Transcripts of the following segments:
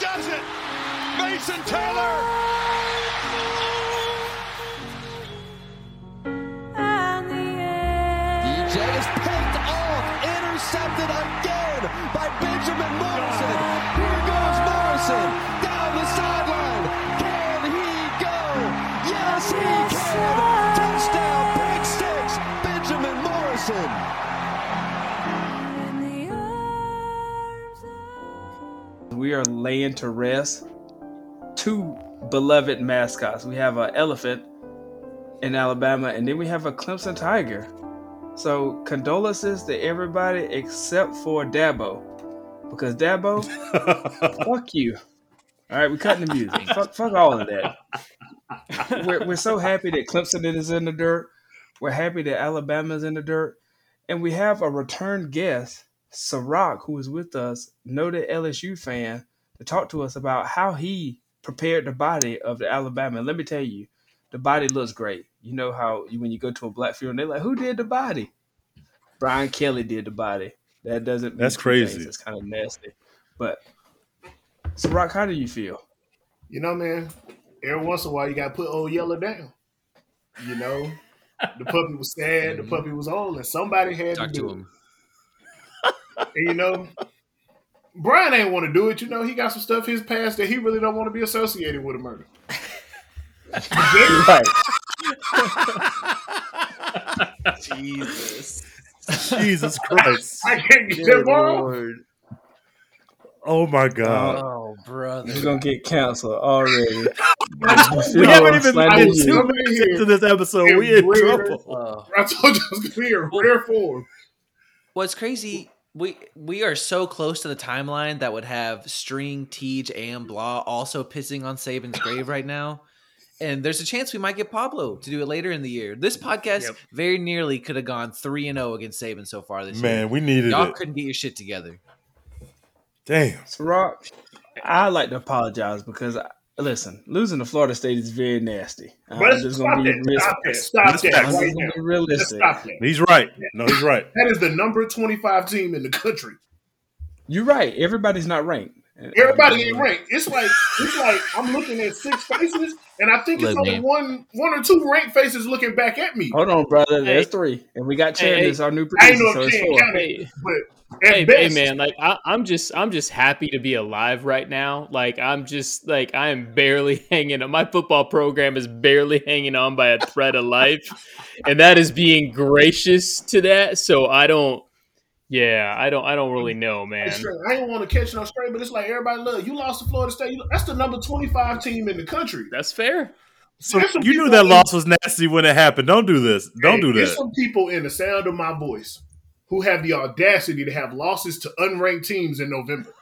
does it. Mason Taylor. Are laying to rest two beloved mascots. We have an elephant in Alabama, and then we have a Clemson Tiger. So condolences to everybody except for Dabo, because Dabo, fuck you. All right, we're cutting the music. fuck, fuck all of that. We're, we're so happy that Clemson is in the dirt. We're happy that Alabama's in the dirt, and we have a return guest, Ciroc, who is with us, noted LSU fan, to talk to us about how he prepared the body of the Alabama. And let me tell you, the body looks great. You know how you, when you go to a black funeral, they're like, "Who did the body?" Brian Kelly did the body. That doesn't. That's crazy. things. It's kind of nasty. But Ciroc, how do you feel? You know, man, every once in a while you gotta put old Yeller down. You know, the puppy was sad, the puppy was old, and somebody had Talk to do to it. him. And you know, Brian ain't want to do it. You know, he got some stuff his past that he really don't want to be associated with a murder. Right. Jesus. Jesus Christ. I can't get Good that wrong. Lord. Oh my God. Oh, brother. You're gonna get canceled already. we haven't even Slander been you. two minutes here into this episode. and We in wear- trouble. Oh. I told you I was gonna be in rare form. What's crazy, we we are so close to the timeline that would have String, Tej, and Blah also pissing on Saban's grave right now. And there's a chance we might get Pablo to do it later in the year. This podcast Yep. very nearly could have gone 3 and 0 against Saban so far this year. Man, we needed Y'all it. couldn't get your shit together. Damn. Ciroc, I like to apologize because listen, losing to Florida State is very nasty. I'm But just stop gonna be that. real- Stop that. Stop That's that. I'm right gonna be realistic. stop that. He's right. No, he's right. That is the number 25 team in the country. You're right. Everybody's not ranked. Everybody uh, ain't ranked. It's like it's like I'm looking at six faces, and I think it's Look, only man. one one or two ranked faces looking back at me. Hold on, brother. Hey. There's three, and we got Chandler Hey, as our new producer. I ain't know so if it's Chan four. counted, Hey, but hey, best, hey, man, like I, I'm just, I'm just happy to be alive right now. Like I'm just, like I am barely hanging on. My football program is barely hanging on by a thread of life, and that is being gracious to that. So I don't, yeah, I don't, I don't really know, man. I don't want to catch no straight, but it's like everybody look. You lost to Florida State. You- That's the number 25 team in the country. That's fair. So you knew that in- loss was nasty when it happened. Don't do this. Don't Hey, do There's that. some people in the sound of my voice who have the audacity to have losses to unranked teams in November.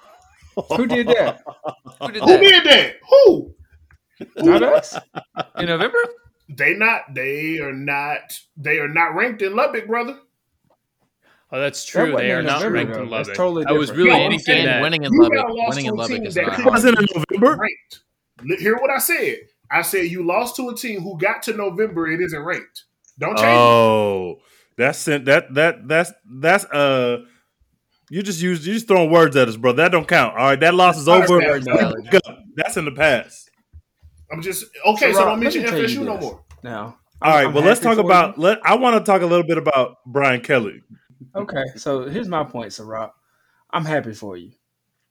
Who did that? Who did Who that? did that? Who? Not us. In November? They not. They are not. They are not ranked in Lubbock, brother. Oh, that's true. wasn't They are not November, ranked though. in That's Lubbock. totally I was really No, I'm thinking saying that. winning in You Lubbock, got a winning to in a Lubbock team is that not. Was it in November? ranked. Li- Hear what I said. I said you lost to a team who got to November. It isn't ranked. Don't change. it. Oh, that's it. that that that's that's uh. You just use you just throwing words at us, bro. That don't count. All right, that loss is over. not valid. We back up. That's in the past. I'm just okay. So, Rob, don't mention let me tell you FSU no more. Now, All right, I'm well, let's talk for about. Let I want to talk a little bit about Brian Kelly. Okay, so here's my point, Ciroc. I'm happy for you.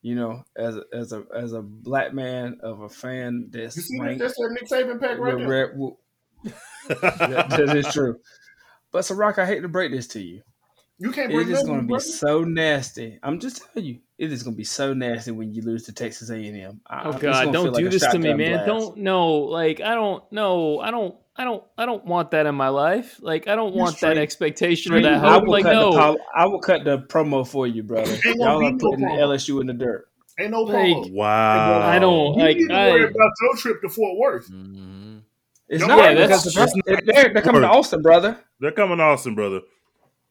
You know, as a, as a as a black man of a fan You that's see that? ranked That's that Nick Saban pack right with there. red- w- that that is true. But Ciroc, I hate to break this to you. You can't It bring is nothing, going to be brother. so nasty. I'm just telling you, it is going to be so nasty when you lose to Texas A&M. I- Oh it's God! Don't feel like do this to me, man. blast. Don't no, like I don't no, I don't, I don't, I don't want that in my life. Like I don't You want that straight- expectation or I that will hope. Like cut no, the pol- I will cut the promo for you, brother. Ain't Y'all gonna are be no promo. LSU in the dirt. Ain't no Like. Wow. I don't You like. need to I, worry about your trip to Fort Worth. Mhm. It's No, not yeah, because that's- the- they're, they're coming to Austin, brother. They're coming to Austin, brother.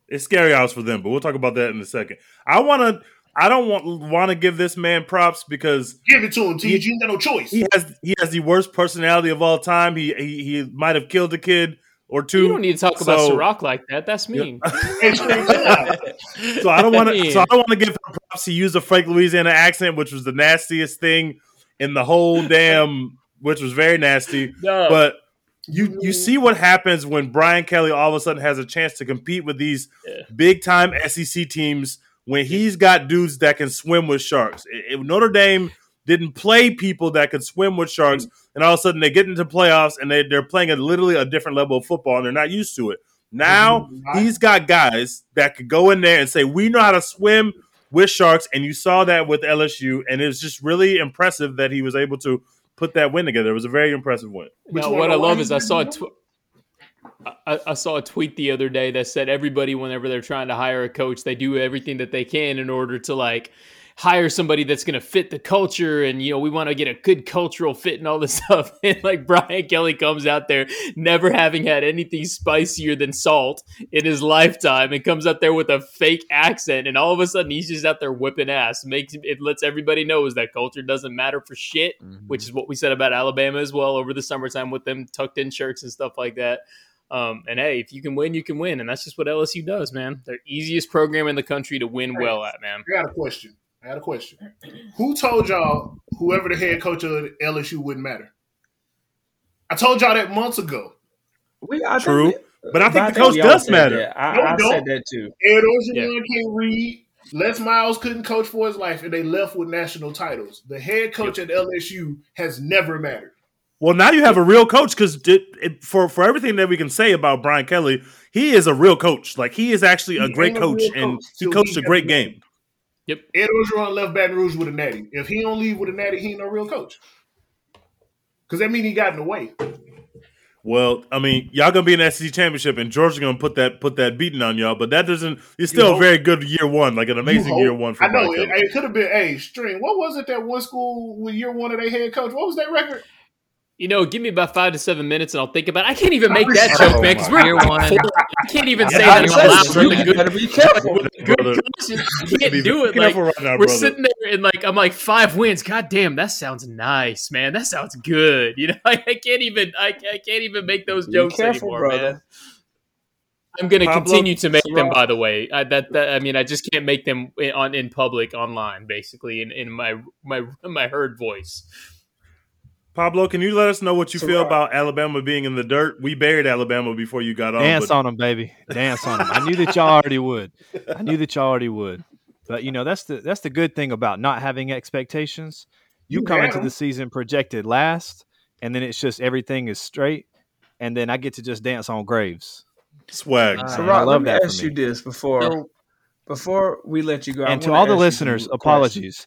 It's scary hours for them, but we'll talk about that in a second. I want to. I don't want want to give this man props because Give it to him, T. You ain't got no choice. he has he has the worst personality of all time. He he, he might have killed a kid or two. You don't need to talk about So- Ciroc like that. That's mean. Hey, Scream, chill out. So I don't want to. So I don't want to give him props. He used a fake Louisiana accent, which was the nastiest thing in the whole damn. Which was very nasty. No. But you mm-hmm. you see what happens when Brian Kelly all of a sudden has a chance to compete with these Yeah. big time SEC teams when he's got dudes that can swim with sharks. If Notre Dame didn't play people that could swim with sharks, and all of a sudden they get into playoffs and they, they're playing at literally a different level of football and they're not used to it. Now Mhm. he's got guys that could go in there and say, We know how to swim with sharks. And you saw that with LSU, and it's just really impressive that he was able to put that win together. It was a very impressive win. But Now, what I love is I saw a tw- I, I saw a tweet the other day that said everybody, whenever they're trying to hire a coach, they do everything that they can in order to like hire somebody that's going to fit the culture, and you know we want to get a good cultural fit and all this stuff. And like Brian Kelly comes out there, never having had anything spicier than salt in his lifetime, and comes out there with a fake accent, and all of a sudden he's just out there whipping ass. Makes it lets everybody know is that culture doesn't matter for shit which mm-hmm. is what we said about Alabama as well over the summertime with them tucked in shirts and stuff like that. Um, and hey, if you can win, you can win, and that's just what LSU does, man. They're easiest program in the country to win well at, man. I got a question. I got a question. Who told y'all whoever the head coach of LSU wouldn't matter? I told y'all that months ago. We, I True. we- But I think the we coach does matter. that. I, No, I don't. said that too. Ed Orgeron can't read. Les Miles couldn't coach for his life, and they left with national titles. The head coach at LSU has never mattered. Well, now you have a real coach because for for everything that we can say about Brian Kelly, he is a real coach. Like he is actually a He great ain't a coach, and coach he till coached he a great gets- game. Yep. Ed Orgeron left Baton Rouge with a natty. If he don't leave with a natty, he ain't no real coach. Because that mean he got in the way. Well, I mean, y'all gonna be in the SEC championship, and Georgia gonna put that put that beating on y'all. But that doesn't. It's still a hope. very good year one, like an amazing year one for I know it, it could have been. Hey, string. What was it that one school with year one of their head coach? What was that record? You know, give me about five to seven minutes, and I'll think about. it. I can't even make that Oh joke, man, because we're Year one. I can't even say Yeah, that I out loud. it. You good, better be careful. good Brother. conscience. You can't do it. Be Like right now, we're brother. sitting there and like I'm like five wins. God damn, that sounds nice, man. That sounds good. You know, I, I can't even I, I can't even make those jokes careful, anymore, brother. man. I'm going to continue to make them. By the way, I, that, that I mean, I just can't make them in, on in public online, basically in, in my my my heard voice. Pablo, can you let us know what you feel about Alabama being in the dirt? We buried Alabama before you got on. Dance but on them, baby. Dance on them. I knew that y'all already would. I knew that y'all already would. But you know, that's the that's the good thing about not having expectations. You, You come had into 'em. the season projected last, and then it's just everything is straight, and then I get to just dance on graves. swag. Uh, So, I love let me for ask me. you this before So- before we let you go. And to wanna all the listeners, apologies. questions.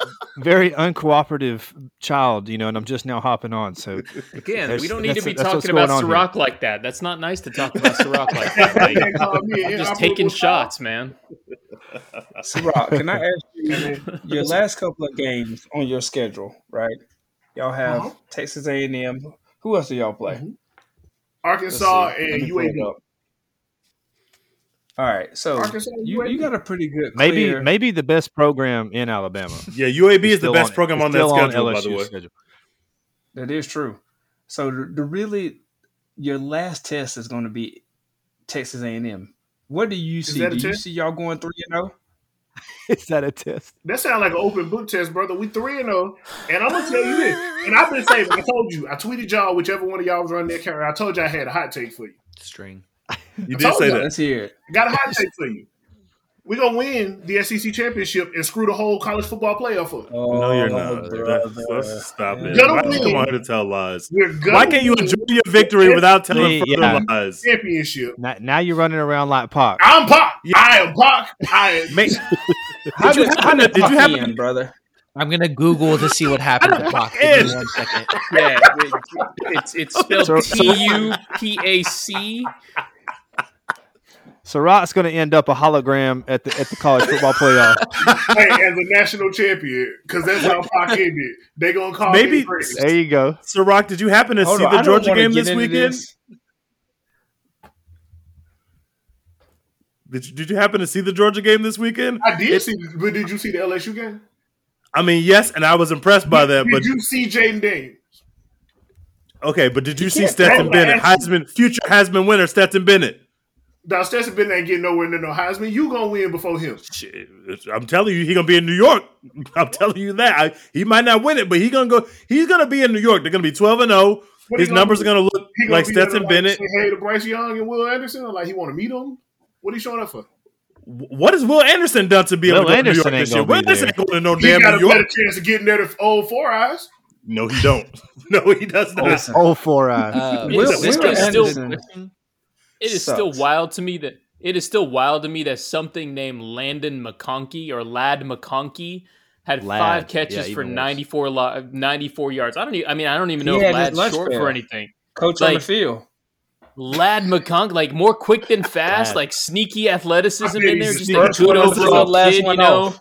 Apologies. Very uncooperative child, you know, and I'm just now hopping on. So Again, we don't need to be talking about going on here. Like that. That's not nice to talk about Ciroc like that. Like, They called me an I'm just taking shots, man. So, Rob, can I ask you your last couple of games on your schedule? Right, y'all have Uh-huh. Texas A&M. Who else do y'all play? Mhm. Arkansas and me pull it UAB. Up. All right, so Arkansas you, you got a pretty good maybe clear- maybe the best program in Alabama. Yeah, UAB is the best on- program on that still schedule, by the way. schedule. That is true. So the, the really your last test is going to be Texas A&M. What do you see? Do a you see y'all going three and oh? zero? Is that a test? That sounds like an open book test, brother. We three and zero, and I'm gonna tell you this. And I've been saying, I told you, I tweeted y'all, whichever one of y'all was running their camera. I told you I had a hot take for you. String. You I did say you. that. Let's hear it. Got a hot take for you. We're gonna win the SEC championship and screw the whole college football playoff up. Oh, No, you're not. Oh, brother. That's, let's stop it. Gonna Why do you come on here to tell lies? Why can't you enjoy your victory without telling See, further yeah. lies? championship? Now, now you're running around like Pac. I'm Pac. I am Pac. I am. Make, How Did you did, happen how to- did did you you happen- happen, brother? I'm gonna Google to see what happened to Pac. Give me one second. Yeah, it- it's it's spelled So- so- T U P A C. Ciroc's going to end up a hologram at the at the college football playoff. hey, as a national champion, because that's how Pac ended. They're gonna call Maybe- me great. There you go. so, Rock, did you happen to Hold see on, the Georgia game this weekend? this. Did you, did you happen to see the Georgia game this weekend? I did It- see, but did you see the LSU game? I mean, yes, and I was impressed by that, did but you see Jayden Daniels? Okay, but did you see can't Stetson throw Bennett, that. Heisman, future Heisman winner Stetson Bennett? Now Stetson Bennett ain't getting nowhere near no Heisman. You gonna win before him. Shit, I'm telling you, he gonna be in New York. I'm telling you that I, he might not win it, but he gonna go. He's gonna be in New York. They're gonna be 12 and 0. What His he gonna numbers do? are gonna look gonna like be there Stetson like, Bennett. Say hey to Bryce Young and Will Anderson, like he want to meet them. What he showing up for? What has Will Anderson done to be able Will to go Anderson to New York ain't this year? gonna Will Anderson ain't going to no damn? He damn got New a better chance of getting there to old Four Eyes. No, he don't. No, he does not. Listen, Oh, four eyes. Uh, It's- Will- it's Will still- Anderson It is still wild to me that it is still wild to me that something named Landon McConkey or Ladd McConkey had Ladd. five catches Yeah, for even 94, lo- 94 yards. I don't even, I mean, I don't even He know if had Ladd's short pail. for anything. coach on the field. Ladd McConkey, like more quick than fast, Ladd. like sneaky athleticism I bet in there. Just the like first one kudos over to the last kid, one you know. off.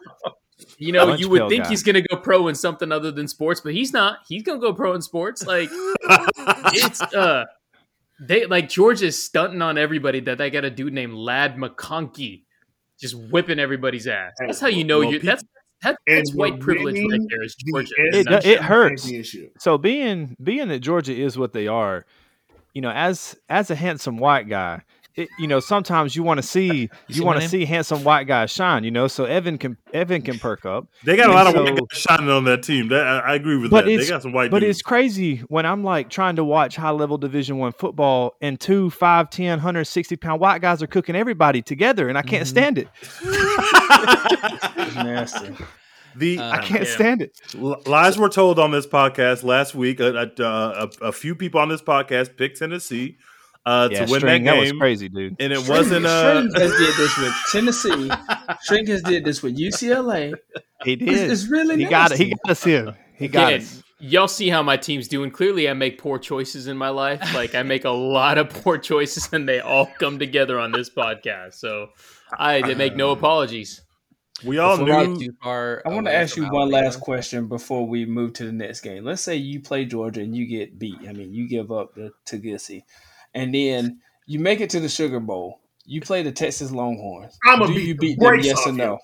You know, Lunch you would think guy. he's gonna go pro in something other than sports, but he's not. He's gonna go pro in sports. Like it's uh they like Georgia's stunting on everybody that they got a dude named Ladd McConkey just whipping everybody's ass. That's how you know Well, you people- that's that's white privilege right winning there is Georgia. It- That's- it hurts. So being being that Georgia is what they are, you know, as as a handsome white guy, it, you know, sometimes you want to see you, see want to see handsome white guys shine, you know. So Evan can Evan can perk up, They got a lot of white guys shining on that team. That, I, I agree with But that. They it's- got some white but dudes. it's crazy when I'm like trying to watch high level Division One football and two 5'10", 160 pound white guys are cooking everybody together, and I can't Mhm. stand it. Nasty. the Uh, I can't yeah. stand it. Lies were told on this podcast last week. Uh, uh, a, a few people on this podcast picked Tennessee uh, Yeah, to win String, that that was crazy, dude. and it Shrink- wasn't. Uh, Shrink has did this with Tennessee. Shrink has did this with UCLA. He did. it's really he got it. He got us in. He got Again, us. y'all see how my team's doing. Clearly, I make poor choices in my life. Like I make a lot of poor choices, and they all come together on this podcast. So I did make no apologies. we all Before knew. get too far I want to ask you one Alabama. last question before we move to the next game. Let's say you play Georgia and you get beat. I mean, you give up the to Gussie, and then you make it to the Sugar Bowl. You play the Texas Longhorns. I'ma Do beat you the them? Yes or him. no?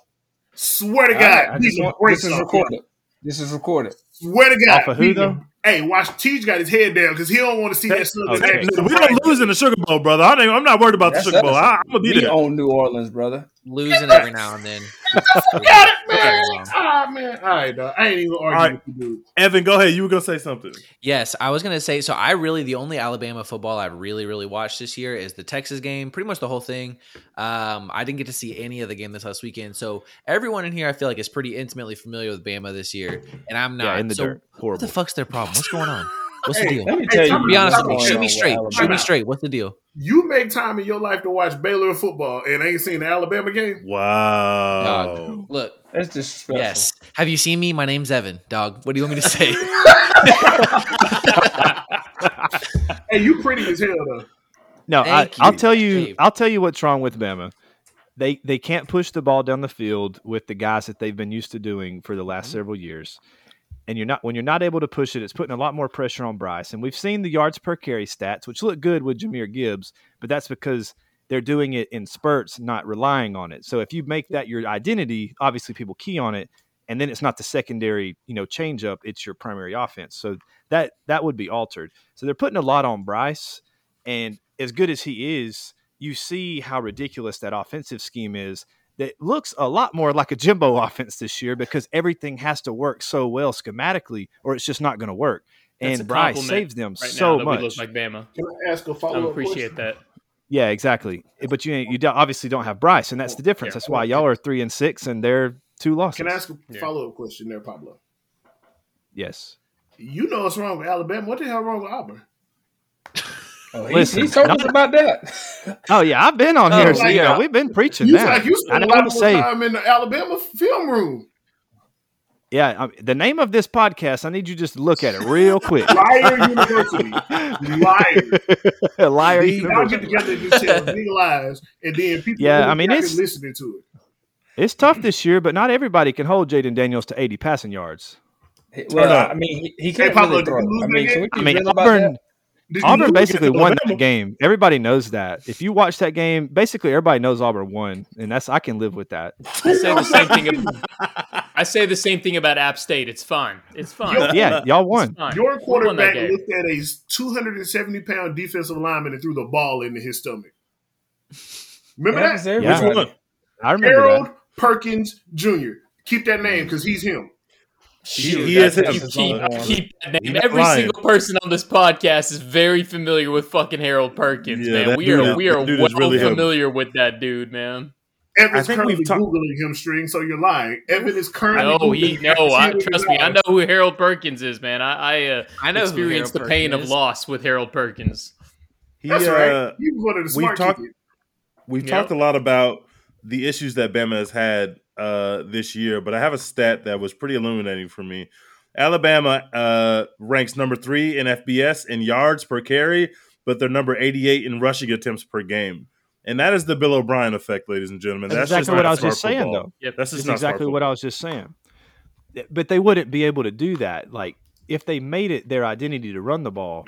Swear to God, right, I beat just the want, this is off him. recorded. This is recorded. Swear to God. Off of who, though? Hey, watch Teach got his head down because he don't want to see that Southern Okay. accent. We don't lose in the Sugar Bowl, brother. I ain't, I'm not worried about That's the Sugar Bowl. I, I'm gonna be We there. own New Orleans, brother. Losing every now and then. Got it, man. Ah, man. All right, dog. I ain't even arguing right. with you, dude. Evan, go ahead. You were gonna say something. Yes, I was gonna say. So I really the only Alabama football I've really really watched this year is the Texas game, pretty much the whole thing. Um, I didn't get to see any of the game this last weekend, so everyone in here I feel like is pretty intimately familiar with Bama this year, and I'm not. Yeah, in the so dirt. What the fuck's their problem? What's going on? What's Hey, the deal? Let me Hey, tell you. Be honest with me. Shoot me straight. Shoot me straight. What's the deal? You make time in your life to watch Baylor football and ain't seen the Alabama game? Wow. Dog. Look, That's disrespectful. yes. Have you seen me? My name's Evan. Dog. What do you want me to say? Hey, you pretty as hell though. No, I, Thank I'll tell you. Dave. I'll tell you what's wrong with Bama. They they can't push the ball down the field with the guys that they've been used to doing for the last mm-hmm. several years. And you're not when you're not able to push it, it's putting a lot more pressure on Bryce. And we've seen the yards per carry stats, which look good with Jahmyr Gibbs, but that's because they're doing it in spurts, not relying on it. So if you make that your identity, obviously people key on it, and then it's not the secondary, you know, change up, it's your primary offense. So that that would be altered. So they're putting a lot on Bryce, and as good as he is, you see how ridiculous that offensive scheme is. That looks a lot more like a Jimbo offense this year because everything has to work so well schematically, or it's just not going to work. That's and Bryce saves them Right so now much. we look like Bama. Can I ask a follow up appreciate that. Yeah, exactly. But you you obviously don't have Bryce, and that's the difference. That's why y'all are three and six, and they're two losses. Can I ask a follow up question there, Pablo? Yes. You know what's wrong with Alabama. What the hell wrong with Auburn? Oh, he, Listen, he told no- us about that. Oh yeah, I've been on Oh, here. so, like, you know, uh, we've been preaching You that. like you I spent a don't lot want to say. time in the Alabama film room. Yeah, I, the name of this podcast. I need you just to look at it real quick. Liar University. Liar. Liar. Y'all University. get together and just tell big lies, and then people Yeah, I mean, back it's- listening to it. It's tough this year, but not everybody can hold Jayden Daniels to 80 passing yards. well. I mean, he, he can't Pablo, really throw. I mean, can game? we be I mean, real Auburn, that? Did you Auburn basically won Alabama? that game. Everybody knows that. If you watch that game, basically everybody knows Auburn won, and that's I can live with that. I say the same thing. About, I say the same thing about App State. It's fine. It's fine. Yeah, y'all won. Your We won quarterback looked at a 270 pound defensive lineman and threw the ball into his stomach. Remember Happens that? to Yeah. Which one? I remember Harold that. Perkins Jr. Keep that name because he's him. He, he is You him. keep, keep that name. Every lying. single person on this podcast is very familiar with fucking Harold Perkins, Yeah, man. We are is- we are that dude well is really him. familiar with that dude, man. Evan's currently we've talked- googling him, string. So you're lying. Evan is currently. No, he Googling no. I, See what he trust me, I know who Harold Perkins is, man. I I, uh, I know who experienced the pain Perkins of loss with Harold Perkins. He, That's uh, right. He was one of the we've talked- We've Yep. talked a lot about the issues that Bama has had uh, this year, but I have a stat that was pretty illuminating for me. Alabama uh, ranks number three in FBS in yards per carry, but they're number 88 in rushing attempts per game. And that is the Bill O'Brien effect, ladies and gentlemen. That's That's, exactly what I was just saying, football. though. Yep. That's just not exactly what I was just saying. But they wouldn't be able to do that. Like if they made it their identity to run the ball,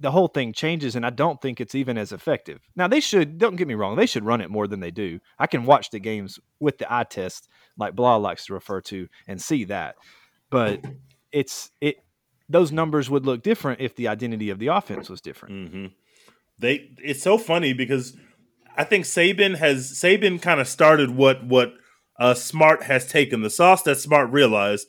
the whole thing changes, and I don't think it's even as effective. Now they should. Don't get me wrong. They should run it more than they do. I can watch the games with the eye test, like Blah likes to refer to, and see that. But it's it. Those numbers would look different if the identity of the offense was different. Mm-hmm. They it's so funny because I think Saban has Saban kind of started what what uh, Smart has taken. The sauce that Smart realized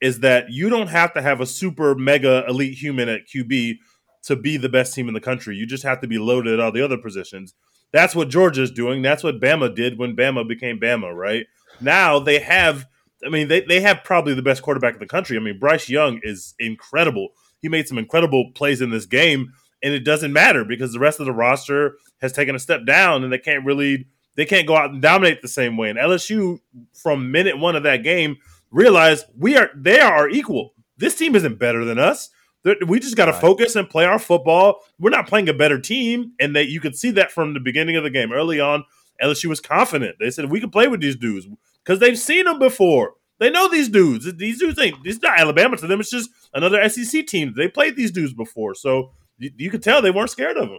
is that you don't have to have a super mega elite human at QB to be the best team in the country. You just have to be loaded at all the other positions. That's what Georgia's doing. That's what Bama did when Bama became Bama, right? Now they have I mean, they, they have probably the best quarterback in the country. I mean, Bryce Young is incredible. He made some incredible plays in this game, and it doesn't matter because the rest of the roster has taken a step down and they can't really they can't go out and dominate the same way. And LSU, from minute one of that game, realized we are they are equal. This team isn't better than us. They're- We just got to Right. focus and play our football. We're not playing a better team, and that you could see that from the beginning of the game. Early on, LSU was confident. They said we can play with these dudes because they've seen them before. They know these dudes. These dudes ain't. It's not Alabama to them. It's just another SEC team. They played these dudes before, so you, you could tell they weren't scared of them.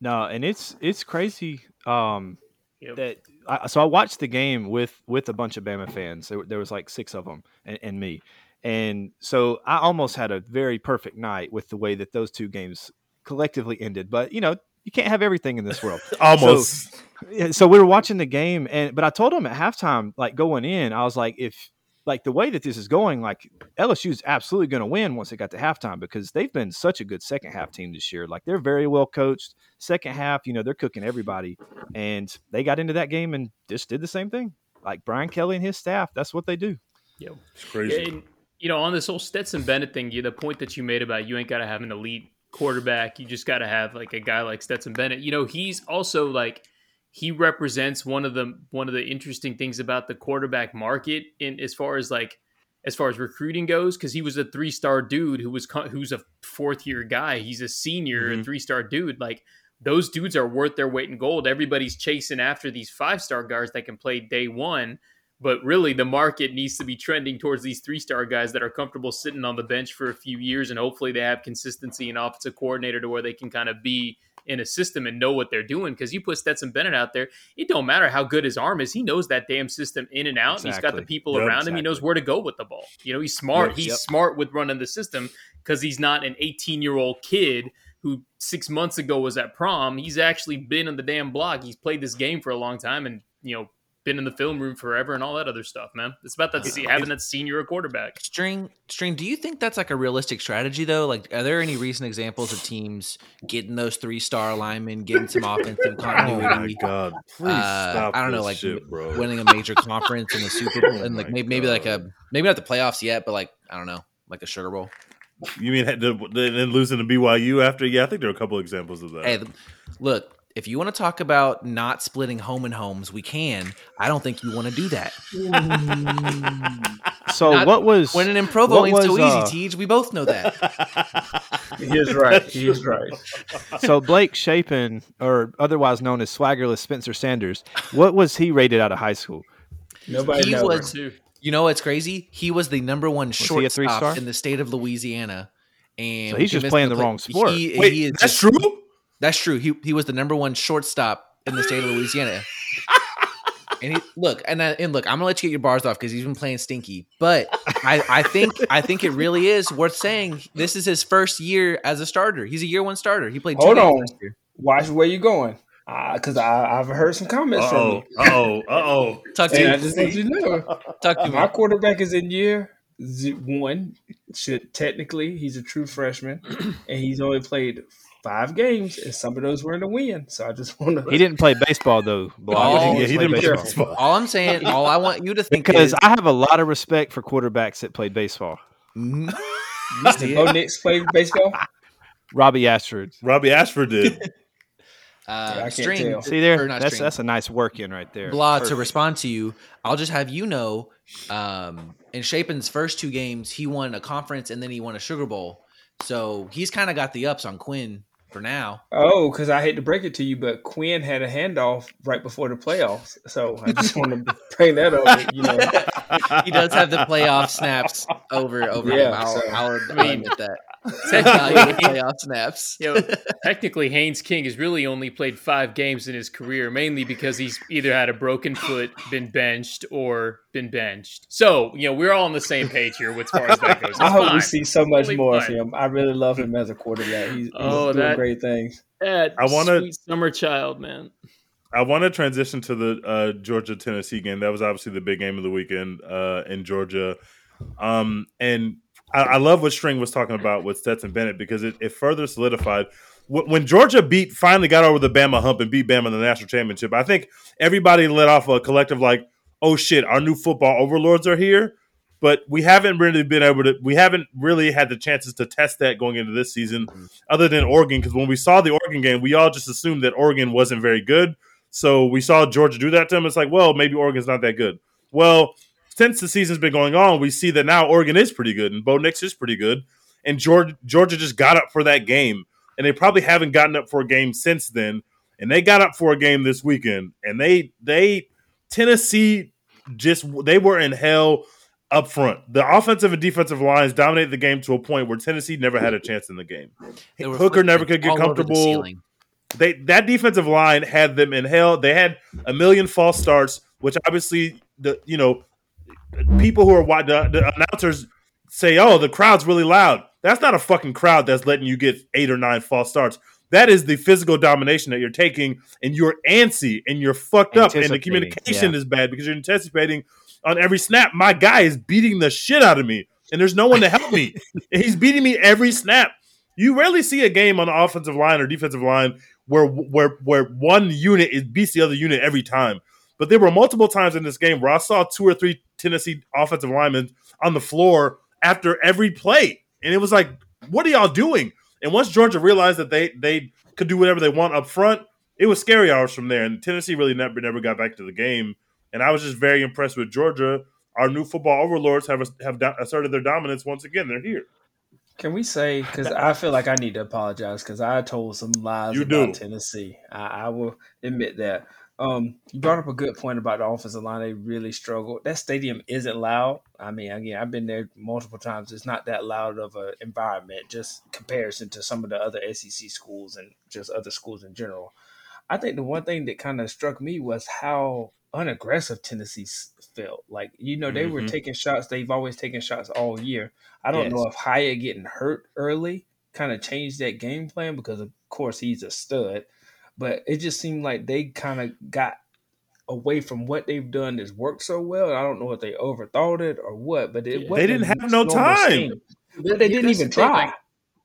No, and it's it's crazy. Um, Yep. that I, so I watched the game with with a bunch of Bama fans. There, there was like six of them and, and me, and so I almost had a very perfect night with the way that those two games collectively ended. But you know, you can't have everything in this world. Almost. Yeah, so we were watching the game, and but I told him at halftime, like going in, I was like, if like the way that this is going, like LSU is absolutely going to win once it got to halftime because they've been such a good second half team this year. Like they're very well coached. Second half, you know, they're cooking everybody, and they got into that game and just did the same thing. Like Brian Kelly and his staff, that's what they do. Yep. it's crazy. Yeah, and, you know, on this whole Stetson Bennett thing, you the point that you made about you ain't got to have an elite quarterback. You just got to have like a guy like Stetson Bennett. You know, he's also like he represents one of the one of the interesting things about the quarterback market in as far as like as far as recruiting goes because he was a three star dude who was who's a fourth year guy. He's a senior, a Mhm. three star dude. Like those dudes are worth their weight in gold. Everybody's chasing after these five star guards that can play day one. But really, the market needs to be trending towards these three star guys that are comfortable sitting on the bench for a few years, and hopefully they have consistency and offensive coordinator to where they can kind of be in a system and know what they're doing. Because you put Stetson Bennett out there, it don't matter how good his arm is, he knows that damn system in and out. And he's got the people Yep, around him. He knows where to go with the ball. You know, he's smart. Yep. he's Yep. smart with running the system because he's not an 18 year old kid who six months ago was at prom. He's actually been in the damn block. He's played this game for a long time and, you know, been in the film room forever and all that other stuff, man. It's about that se- having that senior quarterback. String, string. Do you think that's like a realistic strategy though? Like, are there any recent examples of teams getting those three star linemen, getting some offensive continuity? Oh my continuity, god! Please uh, stop. I don't know, like shit, bro. winning a major conference in the Super Bowl, and like my maybe, maybe like a maybe not the playoffs yet, but like I don't know, like a Sugar Bowl. You mean then losing to BYU after? Yeah, I think there are a couple examples of that. Hey, look, if you want to talk about not splitting home and homes, we can. I don't think you want to do that. So Not what was Winning in Provo what ain't so was, easy, uh, Teej. We both know that. He is right. He is right. so Blake Shapen, or otherwise known as Swaggerless Spencer Sanders, what was he rated out of high school? Nobody He knows. was- You know what's crazy? He was the number one he shortstop three-star? in the state of Louisiana. And So he's just playing him the play- wrong sport. He, Wait, he is that's just- true. That's true. He he was the number one shortstop in the state of Louisiana. And he, look, and I, and look, I'm gonna let you get your bars off because he's been playing stinky. But I, I think I think it really is worth saying this is his first year as a starter. He's a year one starter. He played. Two Hold games on. last year. Watch where you going, because I I've heard some comments Uh from oh. you. Uh oh. Uh oh. Talk to And I just let you know, Talk to me. my quarterback is in year one. Should technically he's a true freshman, and he's only played five games, and some of those were in the win. So I just want to. He didn't play baseball though. Blah. Oh, He Yeah, didn't he play didn't play baseball. baseball. All I'm saying, all I want you to think Because is, I have a lot of respect for quarterbacks that played baseball. You Bo? Nix played baseball. Robbie Ashford. Robbie Ashford did. Uh, I string. tell. See there? That's string. that's a nice work in right there. blah to respond to you. I'll just have you know, um, in Shapen's first two games, he won a conference and then he won a Sugar Bowl. So he's kind of got the ups on Quinn for now. Oh, because I hate to break it to you, but Quinn had a handoff right before the playoffs. So I just want to bring that up. You know, He does have the playoff snaps over over him. Yeah, I'll, so- I'll, I I'll mean- admit that. Playoff snaps. You know, technically, Haynes King has really only played five games in his career, mainly because he's either had a broken foot, been benched, or been benched. So, you know, we're all on the same page here with as far as that goes. It's I hope fine. we see so much Totally more of him. I really love him as a quarterback. He's, he's Oh, doing that- great things. That I wanna- sweet summer child, man. I want to transition to the uh, Georgia Tennessee game. That was obviously the big game of the weekend uh, in Georgia. Um, and I, I love what String was talking about with Stetson Bennett because it, it further solidified when Georgia beat finally got over the Bama hump and beat Bama in the national championship. I think everybody let off a collective like, "Oh shit, our new football overlords are here." But we haven't really been able to. We haven't really had the chances to test that going into this season, mm-hmm. other than Oregon. Because when we saw the Oregon game, we all just assumed that Oregon wasn't very good. So we saw Georgia do that to them. It's like, well, maybe Oregon's not that good. Well, since the season's been going on, we see that now Oregon is pretty good and Bo Nix is pretty good. And Georgia, Georgia just got up for that game. And they probably haven't gotten up for a game since then. And they got up for a game this weekend. And they they Tennessee just they were in hell up front. The offensive and defensive lines dominated the game to a point where Tennessee never had a chance in the game. Hooker never could get over the comfortable they that defensive line had them in hell. They had a million false starts, which obviously the you know people who are the, the announcers say, "Oh, the crowd's really loud." That's not a fucking crowd that's letting you get eight or nine false starts. That is the physical domination that you're taking, and you're antsy and you're fucked up, and the communication yeah. is bad because you're anticipating on every snap. My guy is beating the shit out of me, and there's no one to help me. And He's beating me every snap. You rarely see a game on the offensive line or defensive line where where where one unit is beats the other unit every time. But there were multiple times in this game where I saw two or three Tennessee offensive linemen on the floor after every play, and it was like, "What are y'all doing?" And once Georgia realized that they they could do whatever they want up front, it was scary hours from there. And Tennessee really never never got back to the game. And I was just very impressed with Georgia. Our new football overlords have have do- asserted their dominance once again. They're here. Can we say because I feel like I need to apologize because I told some lies You about do. Tennessee. I, I will admit that. Um, you brought up a good point about the offensive line. They really struggle. That stadium isn't loud. I mean, again, I've been there multiple times. It's not that loud of an environment, just comparison to some of the other SEC schools and just other schools in general. I think the one thing that kind of struck me was how unaggressive Tennessee s- felt. Like, you know, they were Mhm. taking shots. They've always taken shots all year. I don't know if Hyatt getting hurt early kind of changed that game plan because, of course, he's a stud. But it just seemed like they kind of got away from what they've done that's worked so well. I don't know if they overthought it or what, but it They wasn't didn't have no time. scheme. They didn't even try.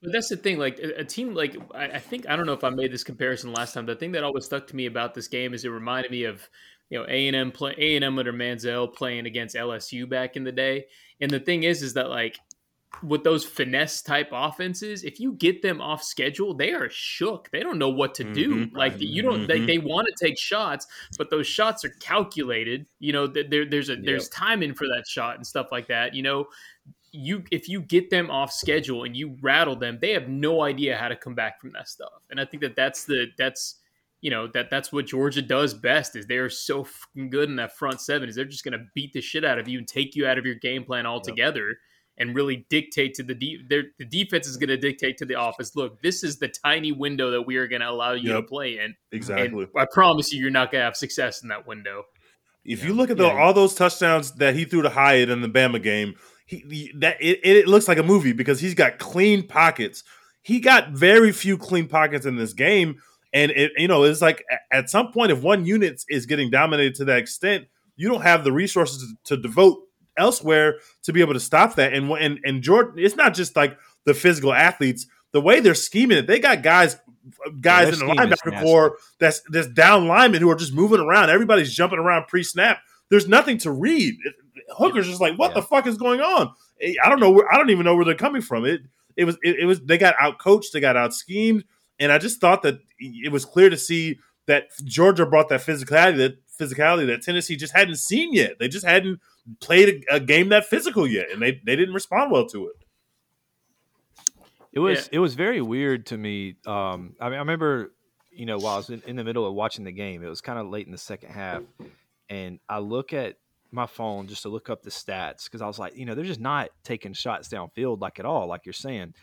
But that's the thing. Like a, a team, like I, I think I don't know if I made this comparison last time. The thing that always stuck to me about this game is it reminded me of you know A and M play A and M under Manziel playing against LSU back in the day. And the thing is, is that like with those finesse type offenses, if you get them off schedule, they are shook. They don't know what to do. Mhm. Like you don't. They, Mhm. they want to take shots, but those shots are calculated. You know, there, there's a there's timing for that shot and stuff like that. You know, you if you get them off schedule and you rattle them, they have no idea how to come back from that stuff. And I think that that's the that's you know that that's what Georgia does best is they're so fucking good in that front seven is they're just going to beat the shit out of you and take you out of your game plan altogether and really dictate to the de- their, the defense is going to dictate to the offense. Look, this is the tiny window that we are going to allow you to play in. Exactly. And I promise you, you're not going to have success in that window. If Yeah. you look at the, Yeah. all those touchdowns that he threw to Hyatt in the Bama game, he, he- that it, it looks like a movie because he's got clean pockets. He got very few clean pockets in this game, and it you know it's like at some point if one unit is getting dominated to that extent, you don't have the resources to, to devote elsewhere to be able to stop that. And and and Jordan, it's not just like the physical athletes. The way they're scheming it, they got guys guys their in the linebacker core that's that's down linemen who are just moving around. Everybody's jumping around pre-snap. There's nothing to read. Hooker's just like, what Yeah. the fuck is going on? I don't know. Where, I don't even know where they're coming from. It it was it, it was they got out coached, they got out schemed, and I just thought that it was clear to see that Georgia brought that physicality that physicality that Tennessee just hadn't seen yet. They just hadn't played a, a game that physical yet, and they they didn't respond well to it. It was Yeah. it was very weird to me. Um, I mean, I remember, you know, while I was in, in the middle of watching the game, it was kind of late in the second half, and I look at my phone just to look up the stats because I was like, you know, they're just not taking shots downfield like at all, like you're saying.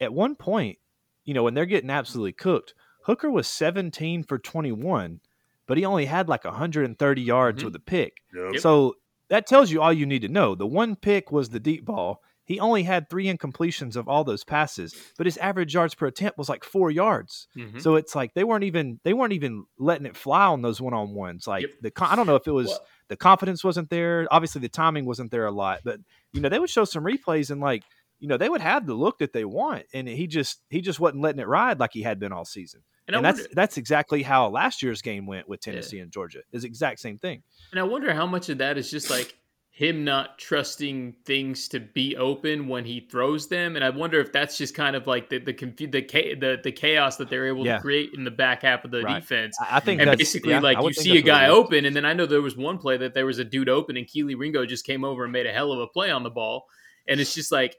At one point, you know, when they're getting absolutely cooked, Hooker was 17 for 21, but he only had like 130 yards Mhm. with a pick. Yep. So that tells you all you need to know. The one pick was the deep ball. He only had three incompletions of all those passes, but his average yards per attempt was like four yards. Mhm. So it's like they weren't even they weren't even letting it fly on those one on ones. Like Yep. the con- I don't know if it was Well- the confidence wasn't there. Obviously the timing wasn't there a lot, but you know they would show some replays and like you know they would have the look that they want, and he just he just wasn't letting it ride like he had been all season. And, And, that's wonder, that's exactly how last year's game went with Tennessee and Georgia. Is the exact same thing. and I wonder how much of that is just like him not trusting things to be open when he throws them, and I wonder if that's just kind of like the the confu- the, the, the chaos that they're able Yeah. to create in the back half of the Right. defense. I think and basically, yeah, like I you see a guy open, and then I know there was one play that there was a dude open, and Kelee Ringo just came over and made a hell of a play on the ball, and it's just like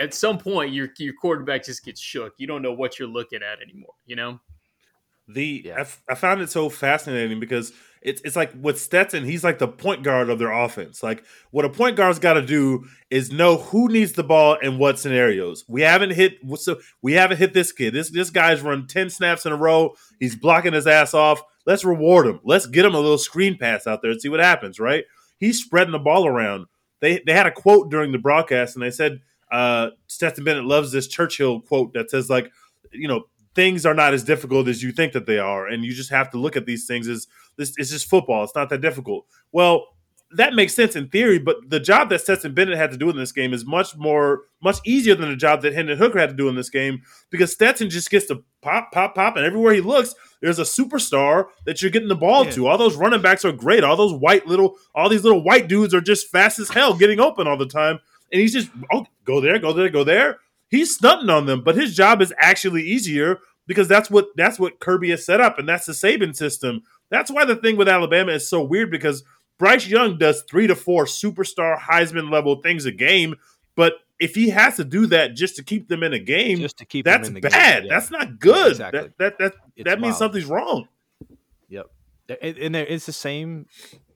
at some point your your quarterback just gets shook. You don't know what you're looking at anymore. You know? The Yeah. I f- I, found it so fascinating because it's it's like with Stetson, he's like the point guard of their offense. Like what a point guard's got to do is know who needs the ball and what scenarios. We haven't hit so we haven't hit this kid. This this guy's run ten snaps in a row. He's blocking his ass off. Let's reward him. Let's get him a little screen pass out there and see what happens. Right? He's spreading the ball around. They they had a quote during the broadcast and they said uh, Stetson Bennett loves this Churchill quote that says like you know things are not as difficult as you think that they are and you just have to look at these things as this it's just football. It's not that difficult. Well that makes sense in theory but the job that Stetson Bennett had to do in this game is much more much easier than the job that Hendon Hooker had to do in this game because Stetson just gets to pop pop pop and everywhere he looks there's a superstar that you're getting the ball Yeah. to. All those running backs are great. All those white little all these little white dudes are just fast as hell getting open all the time and he's just oh go there go there go there he's stunting on them, but his job is actually easier because that's what that's what Kirby has set up, and that's the Saban system. That's why the thing with Alabama is so weird because Bryce Young does three to four superstar Heisman level things a game, but if he has to do that just to keep them in a game, just to keep them that's in the game. bad. Yeah. That's not good. exactly. That that that, that means wild. something's wrong. Yep. And, and there, it's the same.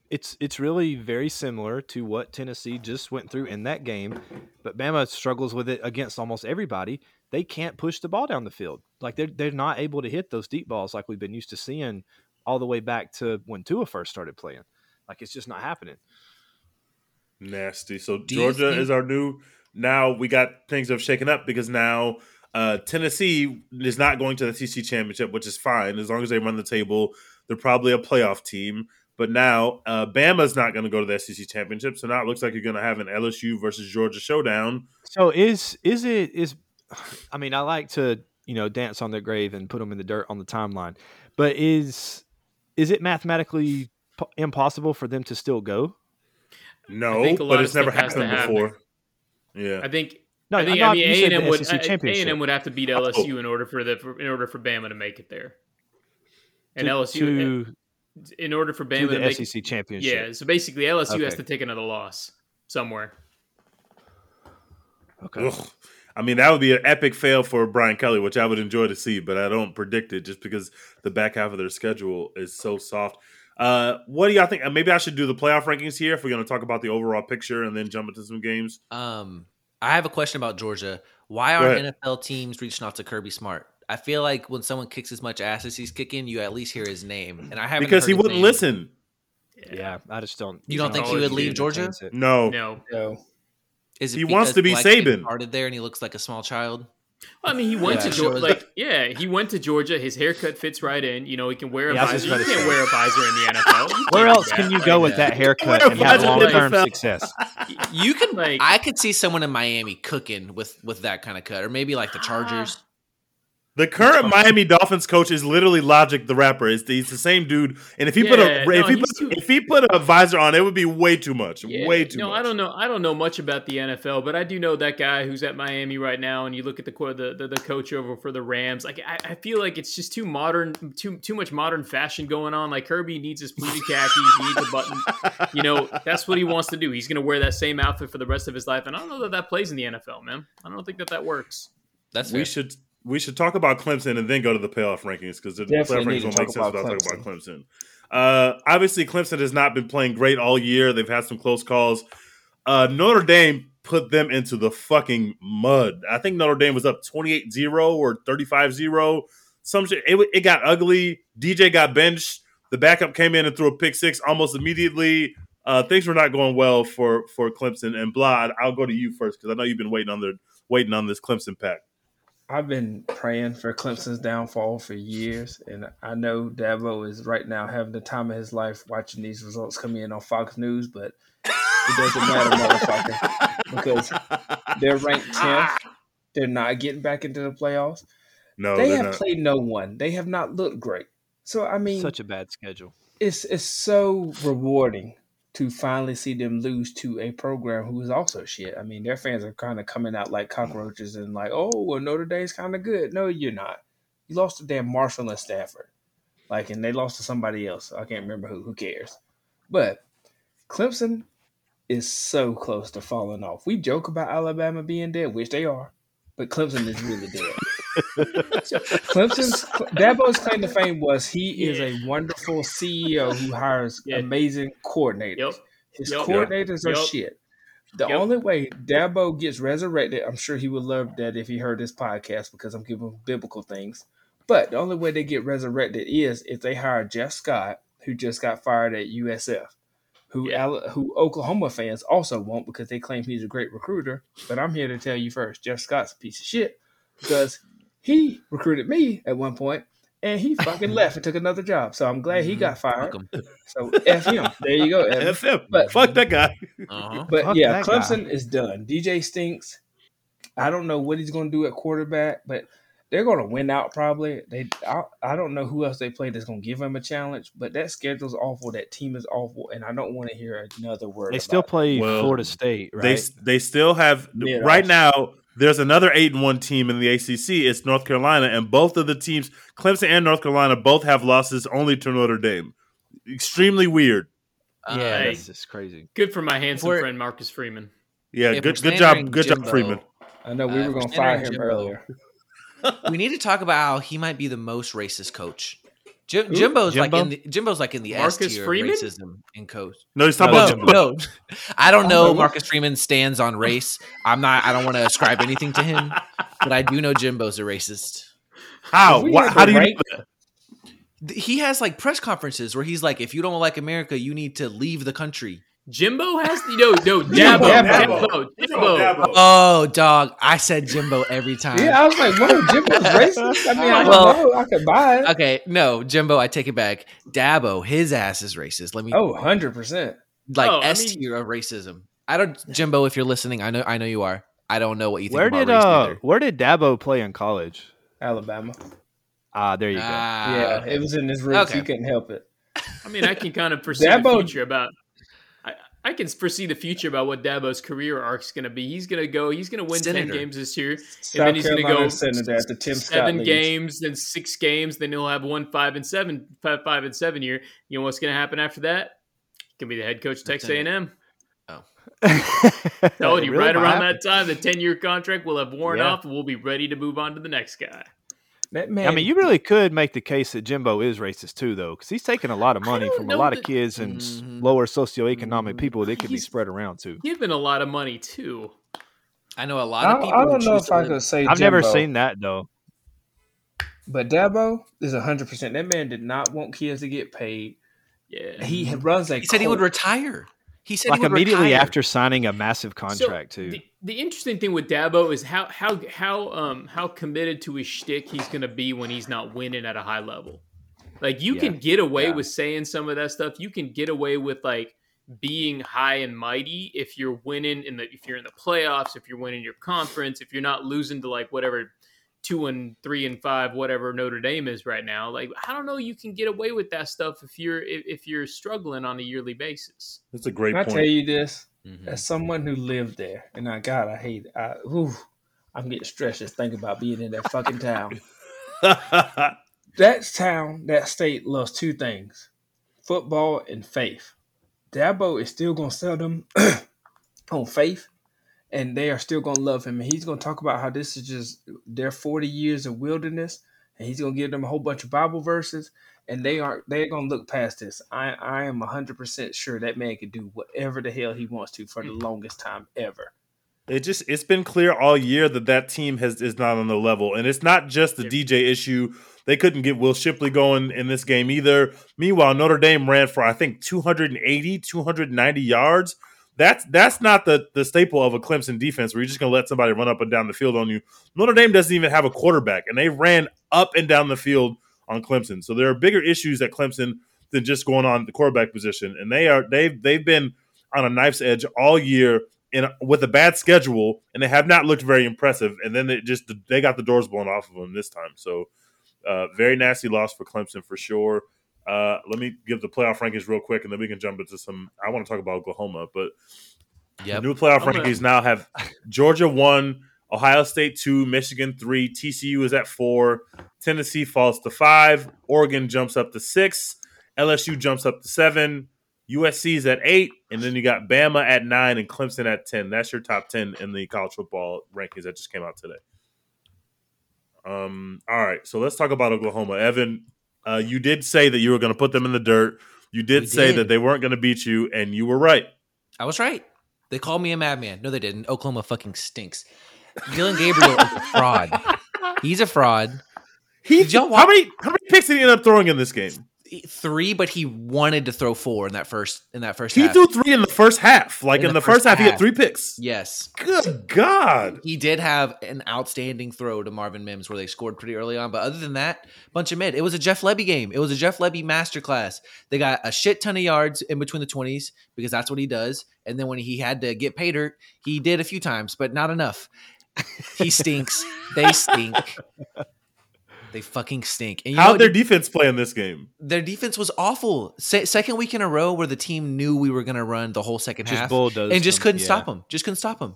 It's it's really very similar to what Tennessee just went through in that game, but Bama struggles with it against almost everybody. They can't push the ball down the field. Like they're they're not able to hit those deep balls like we've been used to seeing all the way back to when Tua first started playing. Like it's just not happening. Nasty. So Do Georgia think- is our new. Now we got things have shaken up because now uh, Tennessee is not going to the SEC championship, which is fine as long as they run the table. They're probably a playoff team. But now uh, Bama's not going to go to the SEC championship, so now it looks like you're going to have an LSU versus Georgia showdown. So is is it is? I mean, I like to you know dance on their grave and put them in the dirt on the timeline, but is is it mathematically po- impossible for them to still go? No, think a lot but it's never stuff has happened happen. before. Yeah, I think. No, I think. I mean, A and M would A and M would have to beat Oh. LSU in order for the for, in order for Bama to make it there. And to, LSU, to, in order for to Bama to, the make SEC championship. yeah. So basically, LSU has to take another loss somewhere. Okay. Ugh. I mean, that would be an epic fail for Brian Kelly, which I would enjoy to see, but I don't predict it just because the back half of their schedule is so soft. Uh, what do y'all think? Uh, Maybe I should do the playoff rankings here if we're going to talk about the overall picture and then jump into some games. Um, I have a question about Georgia. Why aren't. NFL teams reaching out to Kirby Smart? I feel like when someone kicks as much ass as he's kicking, you at least hear his name. And I haven't Because heard he wouldn't name. listen. Yeah, I just don't. You don't can think he would leave Georgia? No, No, No. Is it He wants to be black Saban. Started there, and he looks like a small child. I mean, he went Yeah, to. Georgia. Like, yeah, he went to Georgia. His haircut fits right in. You know, he can wear a Yeah, visor. just You can't wear a visor in the NFL. Where else can that. you Like, go with that haircut and have long term success? You can Like- I could see someone in Miami cooking with with that kind of cut, or maybe like the Chargers. The current Miami Dolphins coach is literally Logic the rapper. It's, he's the same dude, and if he put Yeah, a no, if he put, too- if he put a visor on, it would be way too much. Yeah, way too no, much. I don't know. I don't know much about the NFL, but I do know that guy who's at Miami right now. And you look at the the the, the coach over for the Rams. Like I, I feel like it's just too modern, too too much modern fashion going on. Like Kirby needs his pleated khakis, he needs a button. You know, that's what he wants to do. He's going to wear that same outfit for the rest of his life, and I don't know that that plays in the NFL, man. I don't think that that works. That's we fair. should we should talk about Clemson and then go to the playoff rankings because the Definitely playoff rankings to don't make sense without talking about Clemson. Uh, obviously, Clemson has not been playing great all year. They've had some close calls. Uh, Notre Dame put them into the fucking mud. I think Notre Dame was up 28-0 or 35-0. Some shit. It, it got ugly. DJ got benched. The backup came in and threw a pick six almost immediately. Uh, things were not going well for for Clemson and blah. I'll go to you first because I know you've been waiting on the waiting on this Clemson pack. I've been praying for Clemson's downfall for years, and I know Dabo is right now having the time of his life watching these results come in on Fox News, but it doesn't matter, motherfucker, because they're ranked 10th. They're not getting back into the playoffs. No, they have not. played no one. They have not looked great. So I mean, Such a bad schedule. it's it's so rewarding to finally see them lose to a program who is also shit. I mean, their fans are kind of coming out like cockroaches and like, oh, well, Notre Dame's kind of good. No, you're not. You lost to damn Marshall and Stanford, like, and they lost to somebody else. I can't remember who. Who cares? But Clemson is so close to falling off. We joke about Alabama being dead, which they are, but Clemson is really dead. Clemson's Dabo's claim to fame was he is a wonderful CEO who hires Yeah. amazing coordinators. Yep. His Yep. coordinators are Yep. shit. The only way Dabo gets resurrected, I'm sure he would love that if he heard this podcast because I'm giving him biblical things. But the only way they get resurrected is if they hire Jeff Scott, who just got fired at USF, who Yeah. Who Oklahoma fans also won't because they claim he's a great recruiter. But I'm here to tell you first, Jeff Scott's a piece of shit because he recruited me at one point and he fucking left and took another job. So I'm glad he got fired. Fuck 'em. So F him. There you go. Evan. F him. But- Fuck that guy. Uh-huh. But Fuck yeah, that guy. Clemson is done. DJ stinks. I don't know what he's going to do at quarterback, but they're going to win out probably. They, I, I don't know who else they play that's going to give him a challenge, but that schedule's awful. That team is awful, and I don't want to hear another word. They about still play Well, Florida State, They right? they they still have Yeah, right awesome. now. There's another eight and one team in the ACC. It's North Carolina, and both of the teams, Clemson and North Carolina, both have losses only to Notre Dame. Extremely weird. yeah, Uh, that's just crazy. Good for my handsome We're- friend Marcus Freeman. Yeah, If good good job, slandering good job, Freeman. I know we Uh, were going to Tanner fire him Jimbo. earlier. we need to talk about how he might be the most racist coach. Jim, Jimbo's like in the, Jimbo's like in the Marcus S tier of Freeman? racism in coach. No, he's talking No, about No, Jimbo. no, I don't oh, know. Oh. Marcus Freeman stands on race. I'm not. I don't want to ascribe anything to him, but I do know Jimbo's a racist. How? Why, how do you? rank- Th- He has like press conferences where he's like, "If you don't like America, you need to leave the country." Jimbo has to, no, no, Dabo, Dabo. Dabo, Jimbo. Dabo. Oh, dog! I said Jimbo every time. Yeah, I was like, whoa, Jimbo's racist. I mean, I don't Well- know. I could buy it. Okay, no, Jimbo, I take it back. Dabo, his ass is racist. Let me Oh, 100%. like Oh, I S mean- tier of racism. I don't, Jimbo. If you're listening, I know, I know you are. I don't know what you think Where about did race uh either. where did Dabo play in college? Alabama. Ah, there you go. Ah, yeah, okay. it was in his roots. Okay. He couldn't help it. I mean, I can kind of perceive Dabo- the future about. I, I can foresee the future about what Dabo's career arc's going to be. He's going to go. He's going to win Senator. ten games this year, South and then he's going to go Senator at the Tim Scott seven leads. games, then six games, then he'll have one five and seven, five, five and seven year. You know what's going to happen after that? He can be the head coach of Texas A and M. Oh, told you Really? right around happened? that time, the ten year contract will have worn Yeah. off, and we'll be ready to move on to the next guy. That man, I mean, you really could make the case that Jimbo is racist too, though, because he's taking a lot of money from a know lot of kids and s Mhm. lower socioeconomic people that could be spread around to. Given a lot of money too. I know a lot I, of people. I who don't know choose if to I live- could say I've never seen that though. but Dabo is hundred percent. That man did not want kids to get paid. Yeah. He runs a. He said he would retire. He said like he immediately retire. after signing a massive contract So, too. The, the interesting thing with Dabo is how how how um how committed to his shtick he's gonna be when he's not winning at a high level. Like you Yeah. can get away Yeah. with saying some of that stuff. You can get away with like being high and mighty if you're winning in the if you're in the playoffs, if you're winning your conference, if you're not losing to like whatever two and three and five, whatever Notre Dame is right now. Like I don't know, you can get away with that stuff if you're if, if you're struggling on a yearly basis. That's a great Can I point. tell you this? Mhm. As someone who lived there, and I God, I hate. it. I, whew, I'm getting stressed just thinking about being in that fucking town. that town, that state loves two things: football and faith. Dabo is still gonna sell them on faith, and they are still gonna love him. And he's gonna talk about how this is just their 40 years of wilderness, and he's gonna give them a whole bunch of Bible verses, and they are they're gonna look past this. I I am 100 percent sure that man can do whatever the hell he wants to for the mm-hmm. longest time ever. It just it's been clear all year that that team has is not on the level, and it's not just the DJ issue. They couldn't get Will Shipley going in this game either. Meanwhile, Notre Dame ran for I think 280, 290 yards. That's that's not the the staple of a Clemson defense where you're just going to let somebody run up and down the field on you. Notre Dame doesn't even have a quarterback, and they ran up and down the field on Clemson. So there are bigger issues at Clemson than just going on the quarterback position, and they are they've they've been on a knife's edge all year in with a bad schedule, and they have not looked very impressive. And then they just they got the doors blown off of them this time. So uh, very nasty loss for Clemson for sure. Uh, let me give the playoff rankings real quick, and then we can jump into some. I want to talk about Oklahoma, but Yep. the new playoff I'm gonna- rankings now have Georgia one, Ohio State two, Michigan three, TCU is at four, Tennessee falls to five, Oregon jumps up to six, LSU jumps up to seven, USC is at eight, and then you got Bama at nine and Clemson at ten. That's your top ten in the college football rankings that just came out today. Um. All right, so let's talk about Oklahoma. Evan, uh, you did say that you were going to put them in the dirt. You did We say did. that they weren't going to beat you, and you were right. I was right. They called me a madman. No, they didn't. Oklahoma fucking stinks. Dillon Gabriel is a fraud. He's a fraud. He Did y'all how many how many picks did he end up throwing in this game? Three, but he wanted to throw four in that first in that first He half. threw three in the first half. Like in, In the, the first, first half, he had three picks. yes. Good God! He did have an outstanding throw to Marvin Mims where they scored pretty early on, but other than that, bunch of mid. It was a Jeff Lebby game. It was a Jeff Lebby masterclass. They got a shit ton of yards in between the twenties because that's what he does. And then when he had to get pay dirt, he did a few times, but not enough. He stinks. they stink. They fucking stink. And you How'd what their defense play in this game? their defense was awful. Se- second week in a row where the team knew we were going to run the whole second Just half bulldozed and just them, couldn't yeah. stop them. Just couldn't stop them.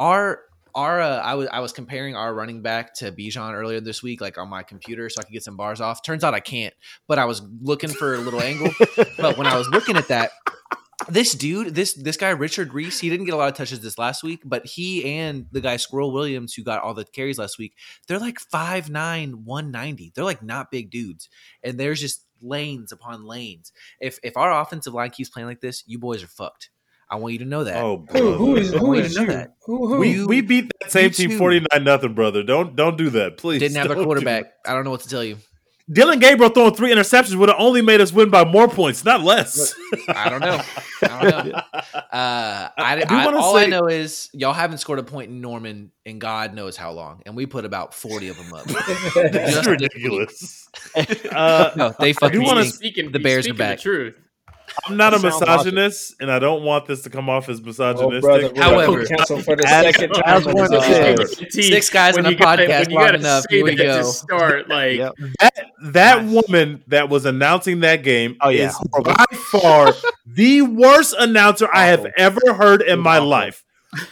Our our uh, I was I was comparing our running back to Bijan earlier this week, like on my computer, so I could get some bars off. Turns out I can't, but I was looking for a little angle. But when I was looking at that, this dude, this this guy Richard Reese, he didn't get a lot of touches this last week, but he and the guy Squirrel Williams, who got all the carries last week, they're like 5'9", 190. They're like not big dudes, and there's just lanes upon lanes. If if our offensive line keeps playing like this, you boys are fucked. I want you to know that. Oh, Who, who is I who want you is to know you? that. Who who? we we beat that same team forty nine nothing, brother. Don't don't do that, please. Didn't have their quarterback. I don't know what to tell you. That. Dillon Gabriel throwing three interceptions would have only made us win by more points, not less. I don't know. I don't know. Uh, I, I do I- wanna all I know is y'all haven't scored a point in Norman in God knows how long, and we put about forty of them up. That's ridiculous. uh, No, they do fucking wanna stink. Speaking The Bears are back. The truth. I'm not a Sound misogynist, and I don't want this to come off as Oh, misogynistic. brother, we're However- gonna for the As- second as time. one on this says. episode. Six guys When on a you podcast when you long gotta enough. say Here we go. To start like Yep. that that woman that was announcing that game Oh, yeah. is by far the worst announcer I have ever heard in my life.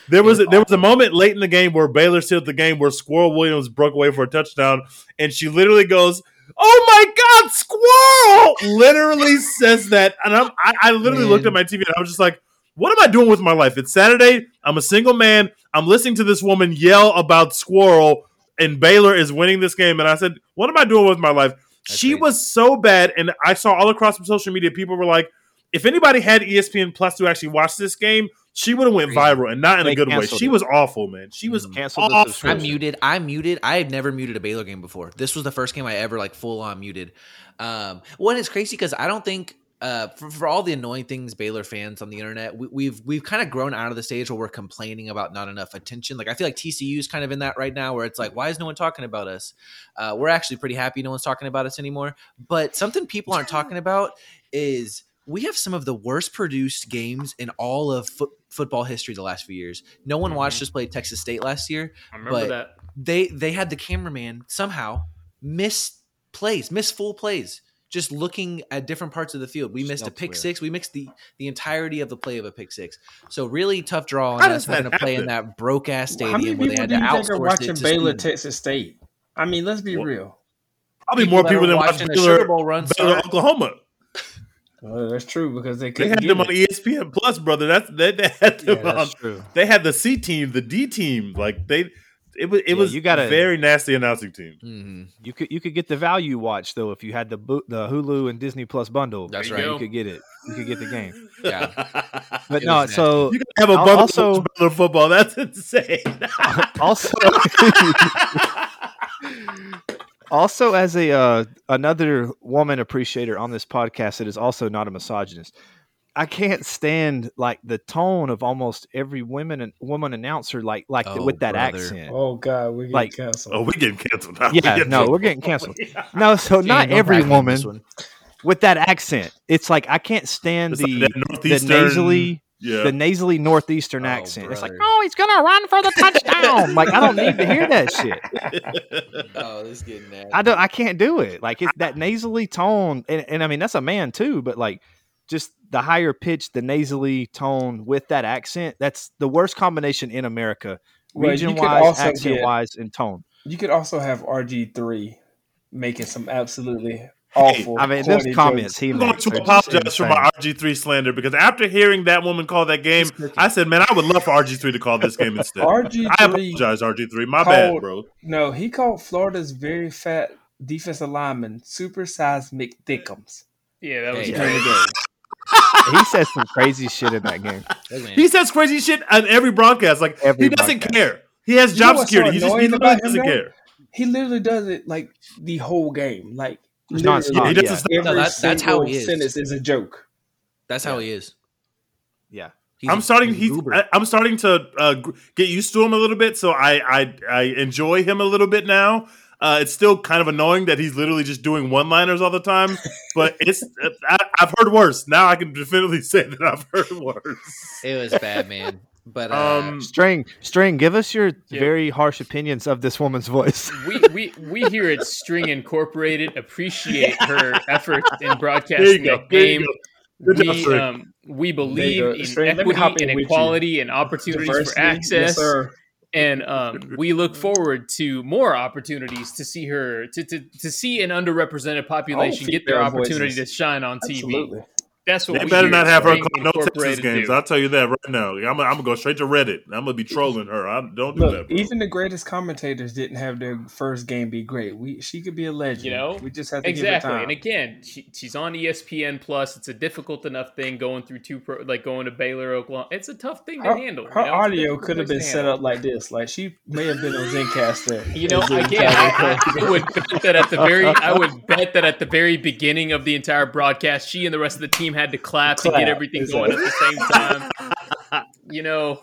There was was a, there was a moment late in the game where Baylor sealed the game where Squirrel Williams broke away for a touchdown, and she literally goes, "Oh my God, Squirrel!" Literally says that, and I'm, I, I literally Man. looked at my TV and I was just like, "What am I doing with my life?" It's Saturday. I'm a single man. I'm listening to this woman yell about Squirrel, and Baylor is winning this game, and I said, "What am I doing with my life?" That's she crazy. was so bad, and I saw all across social media people were like, "If anybody had ESPN Plus to actually watch this game, she would have went viral, and not in a good way. She it. was awful, man. She was Mhm. Canceled the. I subscription. muted. I muted. I had never muted a Baylor game before. This was the first game I ever like full on muted. Um, one is crazy because I don't think uh, for, for all the annoying things Baylor fans on the internet, we, we've we've kind of grown out of the stage where we're complaining about not enough attention. Like I feel like TCU is kind of in that right now, where it's like, why is no one talking about us? Uh, we're actually pretty happy no one's talking about us anymore. But something people aren't talking about is we have some of the worst produced games in all of fo- football history the last few years. No one watched mm-hmm. us play Texas State last year. I remember But- that. They they had the cameraman somehow miss plays, miss full plays, just looking at different parts of the field. We missed a pick Elsewhere. six. We mixed the the entirety of the play of a pick six. So really tough draw on How us does having that to play in that broke ass How many stadium where they people had do to you think are watching it Baylor, students. Texas State? I mean, let's be What? real. Probably People more people than watch watching a Baylor, Sugar Bowl run Baylor. Oklahoma. Well, that's true because they They had get them on E. ESPN Plus, brother. That's they, they had them Yeah, on. that's true. They had the C team, the D team. Like they, it was it Yeah, was you got a very nasty announcing team. Mhm. You could you could get the value watch though if you had the Bo- the Hulu and Disney Plus bundle. That's There right. you You could get it. You could get the game. Yeah. But It no, so You can have a Al- bundle also- of football. That's insane. also also as a uh, another woman appreciator on this podcast that is also not a misogynist i can't stand like the tone of almost every women and woman announcer like like Oh, with that brother. accent Oh God, we get Like- canceled. oh, we getting canceled. now. yeah We getting no canceled. we're getting canceled no so not don't every woman with that accent it's like i can't stand It's the that the nasally Yeah. the nasally northeastern Oh, accent it's like oh he's gonna run for the touchdown like i don't need to hear that shit Oh, this is getting nasty. I don't. I can't do it. Like it's that nasally tone, and, and I mean that's a man too. But like, just the higher pitch, the nasally tone with that accent. That's the worst combination in America, Well, region wise, accent get- wise, and tone. You could also have RG three making some absolutely awful. I mean, those comments jokes. he I'm going to apologize for my. RG3 slander because after hearing that woman call that game, I said, man, I would love for RG3 to call this game instead. RG3 I three. apologize, RG3. My bad, bro. No, he called Florida's very fat defensive lineman supersized McThickums Yeah, that was Hey, during great. the game. he said some crazy shit in that game. He says crazy shit on every broadcast. Like Every he doesn't broadcast. care. He has You know job so security. he just he annoying literally doesn't care. He literally does it like the whole game. Like It's literally, nonstop, He doesn't yeah. stop. No, that's- that's how single he is. sentence is a joke. That's how he is. Yeah, He's I'm a- starting. he's He's. I, I'm starting to uh, get used to him a little bit. So I, I, I enjoy him a little bit now. Uh, it's still kind of annoying that he's literally just doing one-liners all the time. But it's. I, I've heard worse. Now I can definitively say that I've heard worse. it was bad, man. But uh, Um, string, string. Give us your Yeah. very harsh opinions of this woman's voice. we, we we here at String Incorporated appreciate her efforts in broadcasting go. that game. go. Good job, We um we believe in String, let me hop equity and equality and opportunities Diversity, for access. Yes, sir. and um, we look forward to more opportunities to see her to, to, to see an underrepresented population get their opportunity voices. to shine on TV. Absolutely. That's what They we better here not have her call no Texas games. do. I'll tell you that right now. I'm, gonna- I'm gonna go straight to Reddit. I'm gonna be trolling her. I don't do that. Look, Bro. even the greatest commentators didn't have their first game be great. We she could be a legend. You know? we just have to exactly give her time. and again she, she's on espn plus it's a difficult enough thing going through two pro, like going to baylor oklahoma it's a tough thing to her, handle you her know? Audio could have been set up like this. Like she may have been on Zencastr. you know again I, I. I would bet that at the very i would bet that at the very beginning of the entire broadcast she and the rest of the team had to clap, to get everything going at the same time you know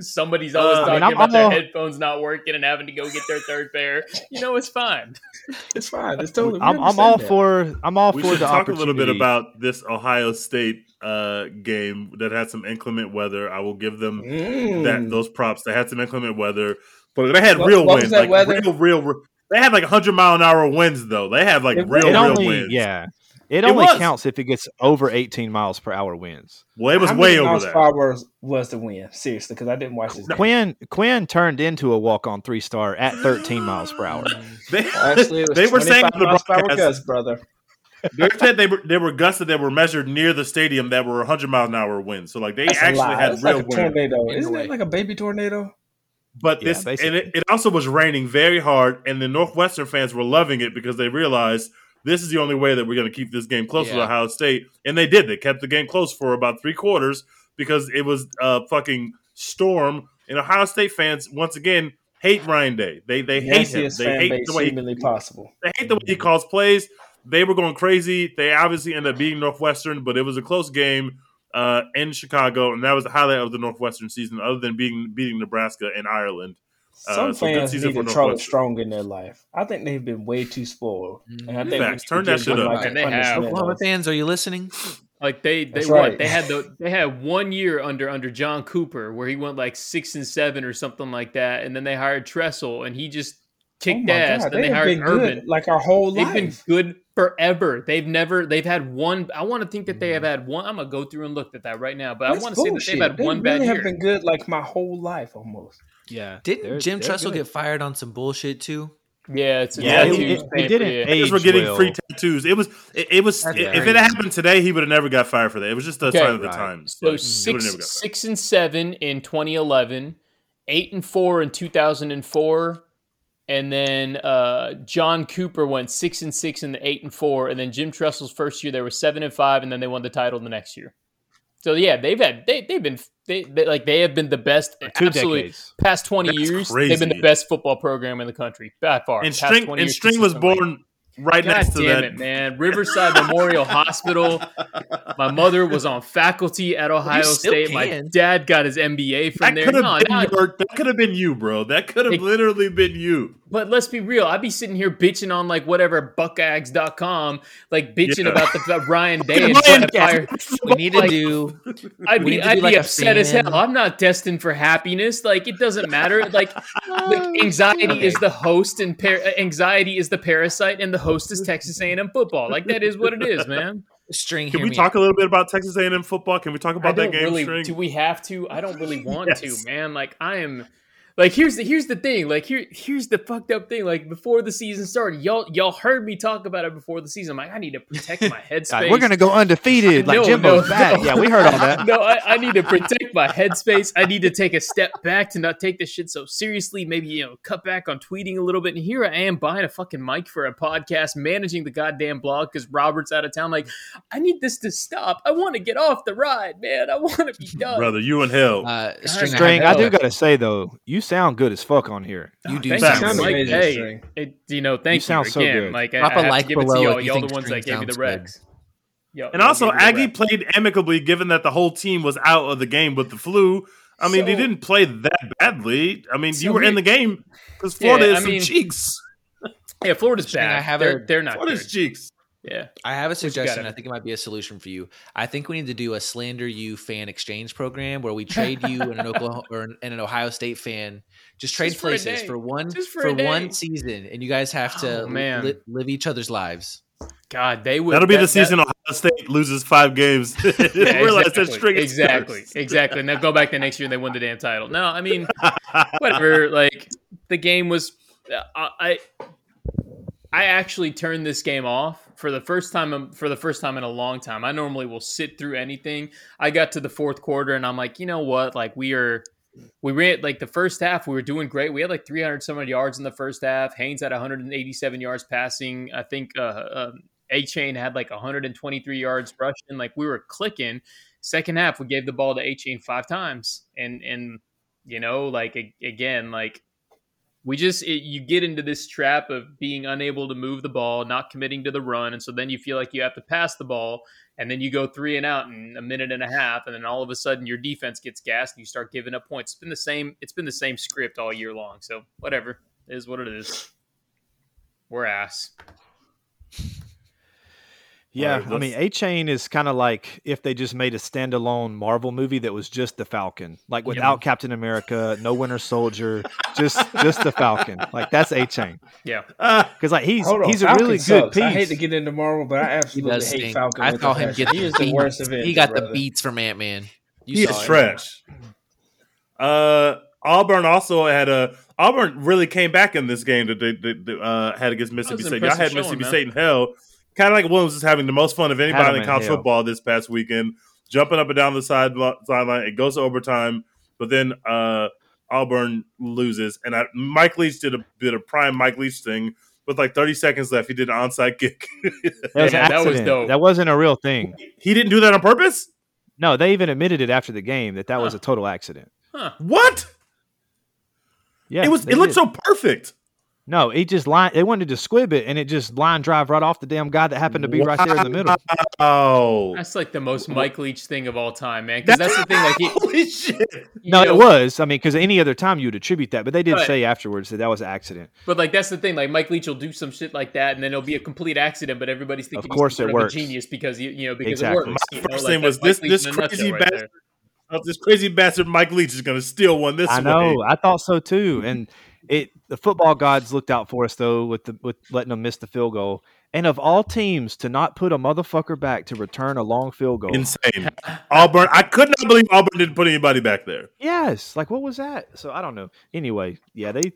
somebody's always Uh, I talking mean, I'm- about I'm their all- headphones not working and having to go get their third pair you know it's fine It's fine. It's totally. we I'm, I'm all that. for. I'm all we for should the talk a little bit about this Ohio State uh, game that had some inclement weather. I will give them Mm. that those props. They had some inclement weather, but they had What- real what winds, like weather? real, real, real. They had like 100 mile an hour winds though. They had like It- real, It real only, winds. yeah, it, It only was. counts if it gets over 18 miles per hour winds. Well, it was How way many over miles that. per hour was, was the win? Seriously, because I didn't watch this. game. Quinn Quinn turned into a walk on three star at 13 miles per hour. They, Actually, they were saying the miles per hour broadcast, gusts, brother. they said they were they were gusts that were measured near the stadium that were 100 mile an hour winds. So like they That's actually had It's real like a wind. tornado. Isn't way. it like a baby tornado? But Yeah, this and it, it also was raining very hard, and the Northwestern fans were loving it because they realized this is the only way that we're going to keep this game close to Yeah. Ohio State, and they did. They kept the game close for about three quarters because it was a fucking storm. And Ohio State fans once again hate Ryan Day. They they hate him. They hate the way he, possible. they hate the way he calls plays. they were going crazy. They obviously ended up beating Northwestern, but it was a close game uh, in Chicago, and that was the highlight of the Northwestern season, other than beating beating Nebraska and Ireland. Uh, Some so fans season need for to trouble Northwestern. strong in their life. I think they've been way too spoiled. And I think Facts. we Turn that shit up. like, And they have. Oklahoma fans, are you listening? Like they they That's what right. they had the they had one year under under John Cooper where he went like six and seven or something like that, and then they hired Tressel and he just Oh kicked my ass. God, then they have hired been Urban. good like our whole life. They've life. been good forever. They've never they've had one. I want to think that they have had one. I'm gonna go through and look at that right now, but That's I want to say that they've had They one really bad have year. been good like my whole life almost. Yeah. Didn't they're- Jim they're Tressel good. get fired on some bullshit too? Yeah, it's a Yeah, tattoo he- he- didn't yeah. age Because we're getting well. free tattoos. It was it, it was That's if it crazy. had happened today, he would have never got fired for that. It was just the Okay. sign of the Right. times. So Like, six never got fired. six and seven in 2011, eight and four in 2004, and then uh, John Cooper went six and six in the eight and four, and then Jim Tressel's first year they were seven and five, and then they won the title the next year. So yeah, they've had they they've been they, they like they have been the best Two absolutely decades. past 20 That's years. They've been the best football program in the country by far. And Past string and string was born right God next to damn that. it, man! Riverside Memorial Hospital. My mother was on faculty at Ohio still State. My dad got his MBA from That there. could have No, been now- your, that could have been you, bro. That could have It- literally been you. But let's be real. I'd be sitting here bitching on like whatever buckags.com, like bitching Yeah. about the about Ryan Day and Ryan trying to Day. fire. We need to Like, do. I'd be, I'd do be like upset as hell. I'm not destined for happiness. Like it doesn't matter. Like, like anxiety is the host, and par- uh, anxiety is the parasite, and the host is Texas A&M football. Like that is what it is, man. String. Can we talk out. a little bit about Texas A&M football? Can we talk I about don't that game? really. string? Do we have to? I don't really want Yes. to, man. Like I am. Like here's the here's the thing. Like here here's the fucked up thing. Like before the season started, y'all y'all heard me talk about it before the season. I'm like, I need to protect my headspace. Like, we're gonna go undefeated. Like No, Jimbo's no, back. no. Yeah, we heard all that. no, I, I need to protect my headspace. I need to take a step back to not take this shit so seriously. Maybe you know, cut back on tweeting a little bit. And here I am buying a fucking mic for a podcast, managing the goddamn blog because Robert's out of town. Like, I need this to stop. I want to get off the ride, man. I want to be done. Brother, you in hell. Uh, string. String, I I do gotta say though, you sound good as fuck on here. You do Thank Facts. you. Like, amazing, hey, it, you know, thank you, sound so again. good. Like, Drop I, a I like to give it below if y'all. you Y'all the ones that gave me the sounds good. And also, gave me the Aggie played amicably, given that the whole team was out of the game with the flu. I mean, he didn't play that badly. I mean, So you were here- in the game because Yeah, Florida I is some mean- cheeks. Yeah, Florida's bad. I have they're, a- they're not Florida's good. cheeks. Yeah. I have a suggestion. I think it might be a solution for you. I think we need to do a slander you fan exchange program where we trade you and an Oklahoma or an, and an Ohio State fan. Just trade Just for places for one Just for for, one season, and you guys have to Oh, man. li- live each other's lives. God, they would. That'll be that- the that- season Ohio State loses five games. Yeah, exactly. string exactly, exactly. And they'll go back the next year and they win the damn title. No, I mean, whatever. Like the game was, I, I, I actually turned this game off for the first time for the first time in a long time. I normally will sit through anything. I got to the fourth quarter and I'm like, you know what? Like we are. We ran like the first half. We were doing great. We had like 300 some yards in the first half. Haynes had 187 yards passing. I think uh, uh, Achane had like 123 yards rushing. Like we were clicking. Second half, we gave the ball to Achane five times, and and you know, like again, like we just it, you get into this trap of being unable to move the ball, not committing to the run, and so then you feel like you have to pass the ball, and then you go three and out in a minute and a half, and then all of a sudden your defense gets gassed and you start giving up points. It's been the same. It's been the same script all year long. So whatever it is, what it is. We're ass. Yeah, Alright, I mean, Achane is kind of like if they just made a standalone Marvel movie that was just the Falcon, like without Captain America, no Winter Soldier, just just the Falcon. Like that's Achane Yeah. Ah, because like he's Hold on, he's a Falcon really sucks. good piece. I hate to get into Marvel, but I absolutely hate stink. Falcon. I with saw a him passion. get He the is the beats. worst Avenger. He got the beats from Ant Man. You he is trash. Uh, Auburn also had a Auburn really came back in this game that they, they, they, uh, had against Mississippi an State. Y'all had impressive Mississippi showing, State in hell. Cadillac Williams is having the most fun of anybody him in in college hell. football this past weekend, jumping up and down the side sideline. It goes to overtime, but then uh, Auburn loses, and I, Mike Leach did a bit of prime Mike Leach thing. With like 30 seconds left, he did an onside kick. That was, Yeah, an that was accident. dope. That wasn't a real thing. he didn't do that on purpose. No, they even admitted it after the game that that was a total accident. What? Yeah, it was. they It looked did. so perfect. No, he just line. They wanted to squib it, and it just line drive right off the damn guy that happened to be right there in the middle. Oh, That's like the most Mike Leach thing of all time, man. Because that's the thing. Like, he, holy shit! No, know, it was. I mean, because any other time you would attribute that, but they did But- say afterwards that that was an accident. But like that's the thing. Like Mike Leach will do some shit like that, and then it'll be a complete accident. But everybody's thinking, Of course he's it sort of works. a genius because you you know because Exactly. it works. My you know, first like, thing was this Mike Leach this in crazy right bastard. This crazy bastard Mike Leach is going to steal one this I way. know. I thought so too. And it the football gods looked out for us though with the with letting them miss the field goal. And of all teams to not put a motherfucker back to return a long field goal. Insane. Auburn. I could not believe Auburn didn't put anybody back there. Yes. Like what was that? So I don't know. Anyway, yeah, they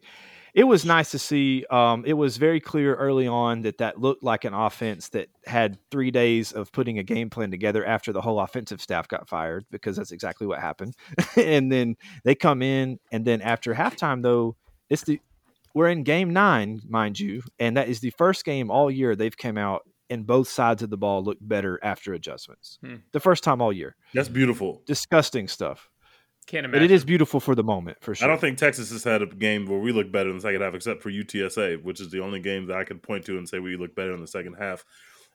it was nice to see. Um, it was very clear early on that that looked like an offense that had three days of putting a game plan together after the whole offensive staff got fired because that's exactly what happened. and then they come in, and then after halftime, though, it's the we're in game nine, mind you, and that is the first game all year they've come out and both sides of the ball looked better after adjustments. Hmm. The first time all year. That's beautiful. Disgusting stuff. Can't imagine. But it is beautiful for the moment, for sure. I don't think Texas has had a game where we look better in the second half, except for UTSA, which is the only game that I could point to and say we look better in the second half.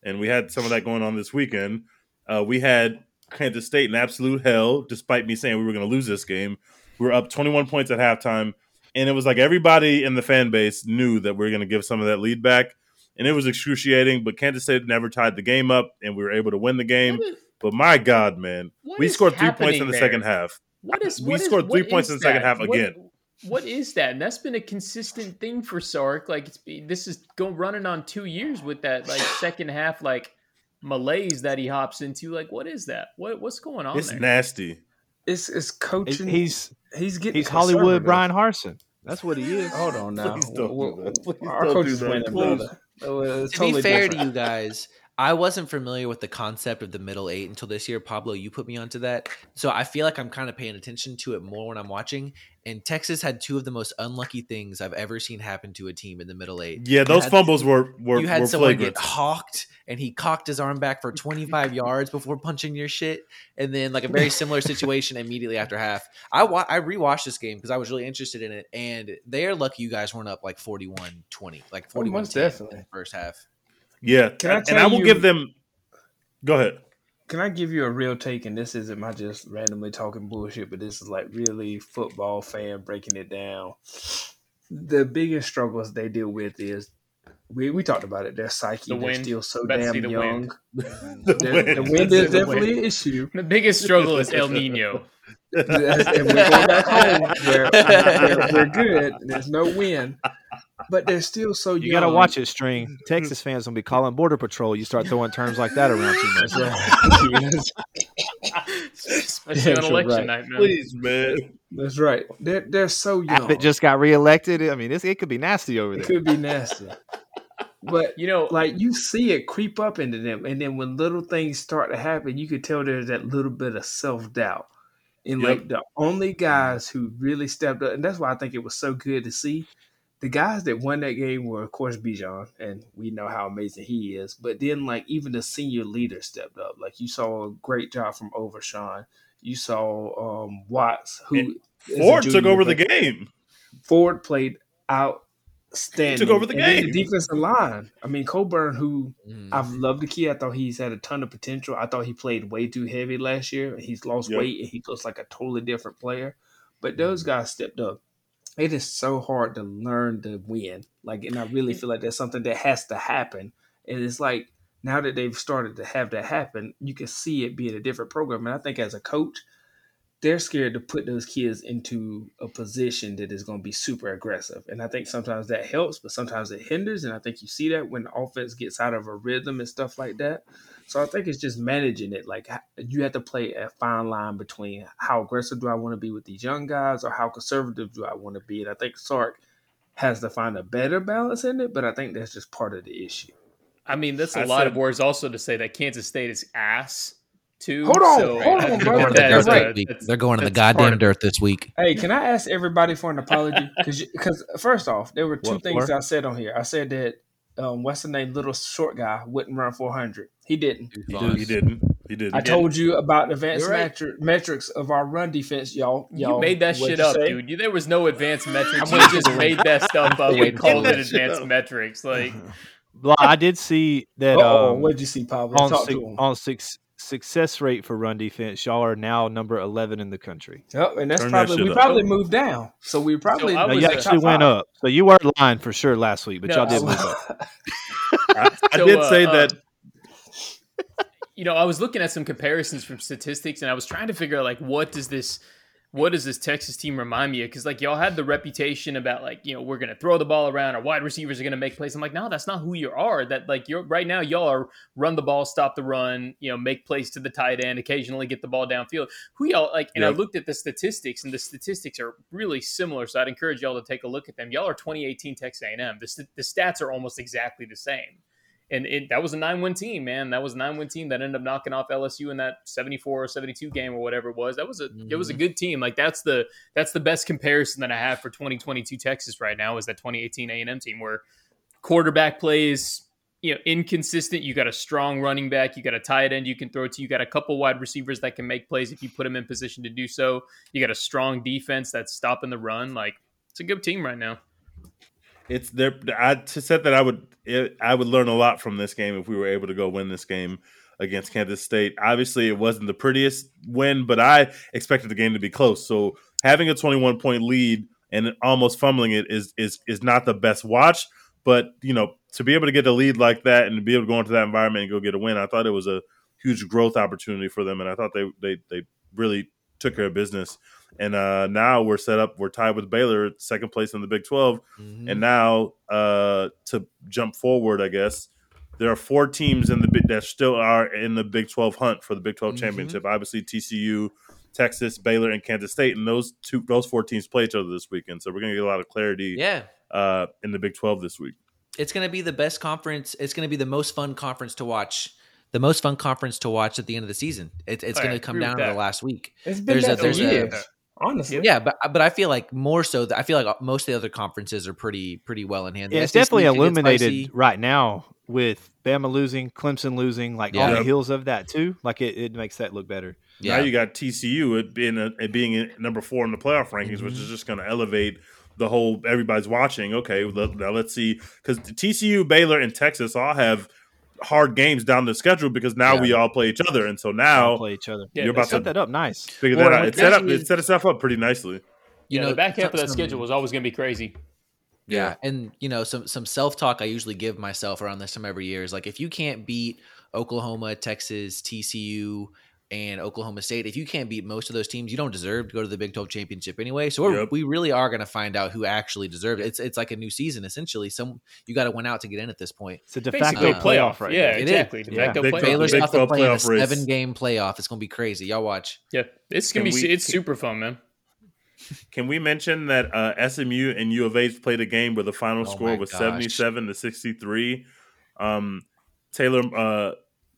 And we had some of that going on this weekend. Uh, we had Kansas State in absolute hell, despite me saying we were going to lose this game. We were up 21 points at halftime, and it was like everybody in the fan base knew that we are going to give some of that lead back, and it was excruciating. But Kansas State never tied the game up, and we were able to win the game. What is- But my God, man, we scored three points in the there? second half. What is We what is- scored three points in the second half What- again. what is that? And that's been a consistent thing for Sark. Like it's be- this is going running on two years with that like second half like malaise that he hops into. Like what is that? What what's going on It's there? nasty. It's it's He's coaching. he's, he's getting he's Hollywood. Brian Harsin. That's what he is. Hold on now. Please don't do that. Please Our don't coach do that. winning, Please. brother. To totally be fair different. to you guys, I wasn't familiar with the concept of the middle eight until this year. Pablo, you put me onto that. So I feel like I'm kind of paying attention to it more when I'm watching. And Texas had two of the most unlucky things I've ever seen happen to a team in the middle eight. Yeah, those had- fumbles were were, you had were someone flagrant. get hawked and he cocked his arm back for 25 yards before punching your shit and then like a very similar situation immediately after half i wa- i rewatched this game because i was really interested in it and they are lucky you guys weren't up like 41 20 like Oh, 41 most 10 definitely. in the first half Yeah, Can I and I will you- give them. Go ahead. Can I give you a real take? And this isn't my just randomly talking bullshit, but this is like really football fan breaking it down. The biggest struggles they deal with is we, we talked about it. Their psyche, The they're still so About to damn the young. wind. The Their- The wind. wind The is wind. definitely an issue. The biggest struggle is El Nino. and we're going back home. We're, we're, we're good. There's no wind, but they're still so young. You got to watch it, string. Mm-hmm. Texas fans gonna be calling border patrol. You start throwing terms like that around too much. That's right. Especially on election right. night, man. Please, man. That's right. They're they're so young. Abbott just got reelected. I mean, this it could be nasty over there it could be nasty, but You know, like you see it creep up into them, and then when little things start to happen, you could tell there's that little bit of self doubt. And Yep. like the only guys who really stepped up, and that's why I think it was so good to see. The guys that won that game were, of course, Bijan, and we know how amazing he is. But then, like even the senior leader stepped up. Like you saw a great job from Overshown. You saw um, Watts, who And is a Ford took over the game. Ford played outstanding. Took over the And game. The defensive line. I mean, Coburn, who Mhm. I've loved the key. I thought he's had a ton of potential. I thought he played way too heavy last year. He's lost Yep. weight and he looks like a totally different player. But those guys stepped up. It is so hard to learn to win. Like, and I really mm. feel like that's something that has to happen. And it's like now that they've started to have that happen, you can see it being a different program. And I think as a coach, they're scared to put those kids into a position that is going to be super aggressive. And I think sometimes that helps, but sometimes it hinders. And I think you see that when the offense gets out of a rhythm and stuff like that. So I think it's just managing it. Like you have to play a fine line between how aggressive do I want to be with these young guys or how conservative do I want to be. And I think Sark has to find a better balance in it, but I think that's just part of the issue. I mean, that's a I lot said- of words also to say that Kansas State is ass too. Hold on, so hold on, that- They're going to the that- That's right. this week. that's- They're going to the goddamn dirt this week. Hey, can I ask everybody for an apology? Because first off, there were two What things for? I said on here. I said that um, what's the name, little short guy, wouldn't run 400. He didn't. He, he didn't. He didn't. I told you about advanced right. metri- metrics of our run defense, y'all. You y'all made that what'd shit up, say? dude. You, there was no advanced metrics. I'm You just made that stuff up waiting and called it advanced up. metrics. Like, Well, I did see that Uh-oh, um, what'd you see, Pablo? on Talk suc- to him. on six, success rate for run defense, y'all are now number eleven in the country. Yep, and that's Turn probably shit we up. probably moved down. So we probably I No, you actually went five. up, so you were lying for sure last week, but No, y'all did move up. I, I So, did uh, say uh, that. you know, I was looking at some comparisons from statistics, and I was trying to figure out like what does this, what does this Texas team remind me of? Because like y'all had the reputation about like you know we're gonna throw the ball around, our wide receivers are gonna make plays. I'm like, no, that's not who you are. That like you're right now, y'all are run the ball, stop the run, you know, make plays to the tight end, occasionally get the ball downfield. Who y'all like? And I looked at the statistics, and the statistics are really similar. So I'd encourage y'all to take a look at them. Y'all are 2018 Texas A&M. The, st- the stats are almost exactly the same and it, that was a nine-win team, man. That was a nine-win team that ended up knocking off LSU in that 74 or 72 game or whatever it was. That was a it was a mm-hmm. good team. Like that's the that's the best comparison that I have for 2022 Texas right now is that 2018 A&M team where quarterback plays you know inconsistent. You got a strong running back, you got a tight end you can throw to, you got a couple wide receivers that can make plays if you put them in position to do so. You got a strong defense that's stopping the run. Like it's a good team right now. It's there. I said that I would it, I would learn a lot from this game if we were able to go win this game against Kansas State. Obviously, it wasn't the prettiest win, but I expected the game to be close. So having a 21 point lead and almost fumbling it is is is not the best watch. But you know, to be able to get a lead like that and to be able to go into that environment and go get a win, I thought it was a huge growth opportunity for them, and I thought they they they really took care of business. And uh, now we're set up. We're tied with Baylor, second place in the Big 12 Mhm. and now uh, to jump forward, I guess there are four teams in the Big- that still are in the Big Twelve hunt for the Big 12 Mhm. championship. Obviously, TCU, Texas, Baylor, and Kansas State, and those two those four teams play each other this weekend. So we're gonna get a lot of clarity yeah. uh, in the Big Twelve this week. it's going to be the best conference. It's going to be the most fun conference to watch. The most fun conference to watch at the end of the season. It, it's going yeah, to come down to the last week. It's been There's a- that for there's a- years. Honestly. Yeah, but but I feel like more so. That I feel like most of the other conferences are pretty pretty well in hand. Yeah, it's SEC definitely illuminated right now with Bama losing, Clemson losing, like on the heels of that too. Like it, it makes that look better. Yeah, Now you got TCU it being a, it being in number four in the playoff rankings, which Mm-hmm. is just going to elevate the whole. Everybody's watching. Okay, let, now let's see because TCU, Baylor, and Texas all have hard games down the schedule because now Yeah. we all play each other, and so All now play each other. Yeah, you're they about Set to that up nice. figure Well, that out. It set up actually it is- set itself up pretty nicely. You know, the back half of that schedule was always going to be crazy. Yeah, and you know some some self talk I usually give myself around this time every year is like if you can't beat Oklahoma, Texas, TCU, and Oklahoma State, if you can't beat most of those teams, you don't deserve to go to the Big Twelve championship anyway. So we're, Yep. we really are going to find out who actually deserves it. It's it's like a new season essentially. Some you got to win out to get in at this point. It's a de facto Uh, playoff right yeah, there. It is. exactly. De Yeah. facto Big playoff. Baylor's Big about to 12 play in a playoff race. seven game playoff. It's going to be crazy. Y'all watch. Yeah, it's gonna be we- it's super fun, man. Can we mention that uh, SMU and U of H played a game where the final Oh score was gosh. seventy-seven to sixty-three? Um, Taylor uh,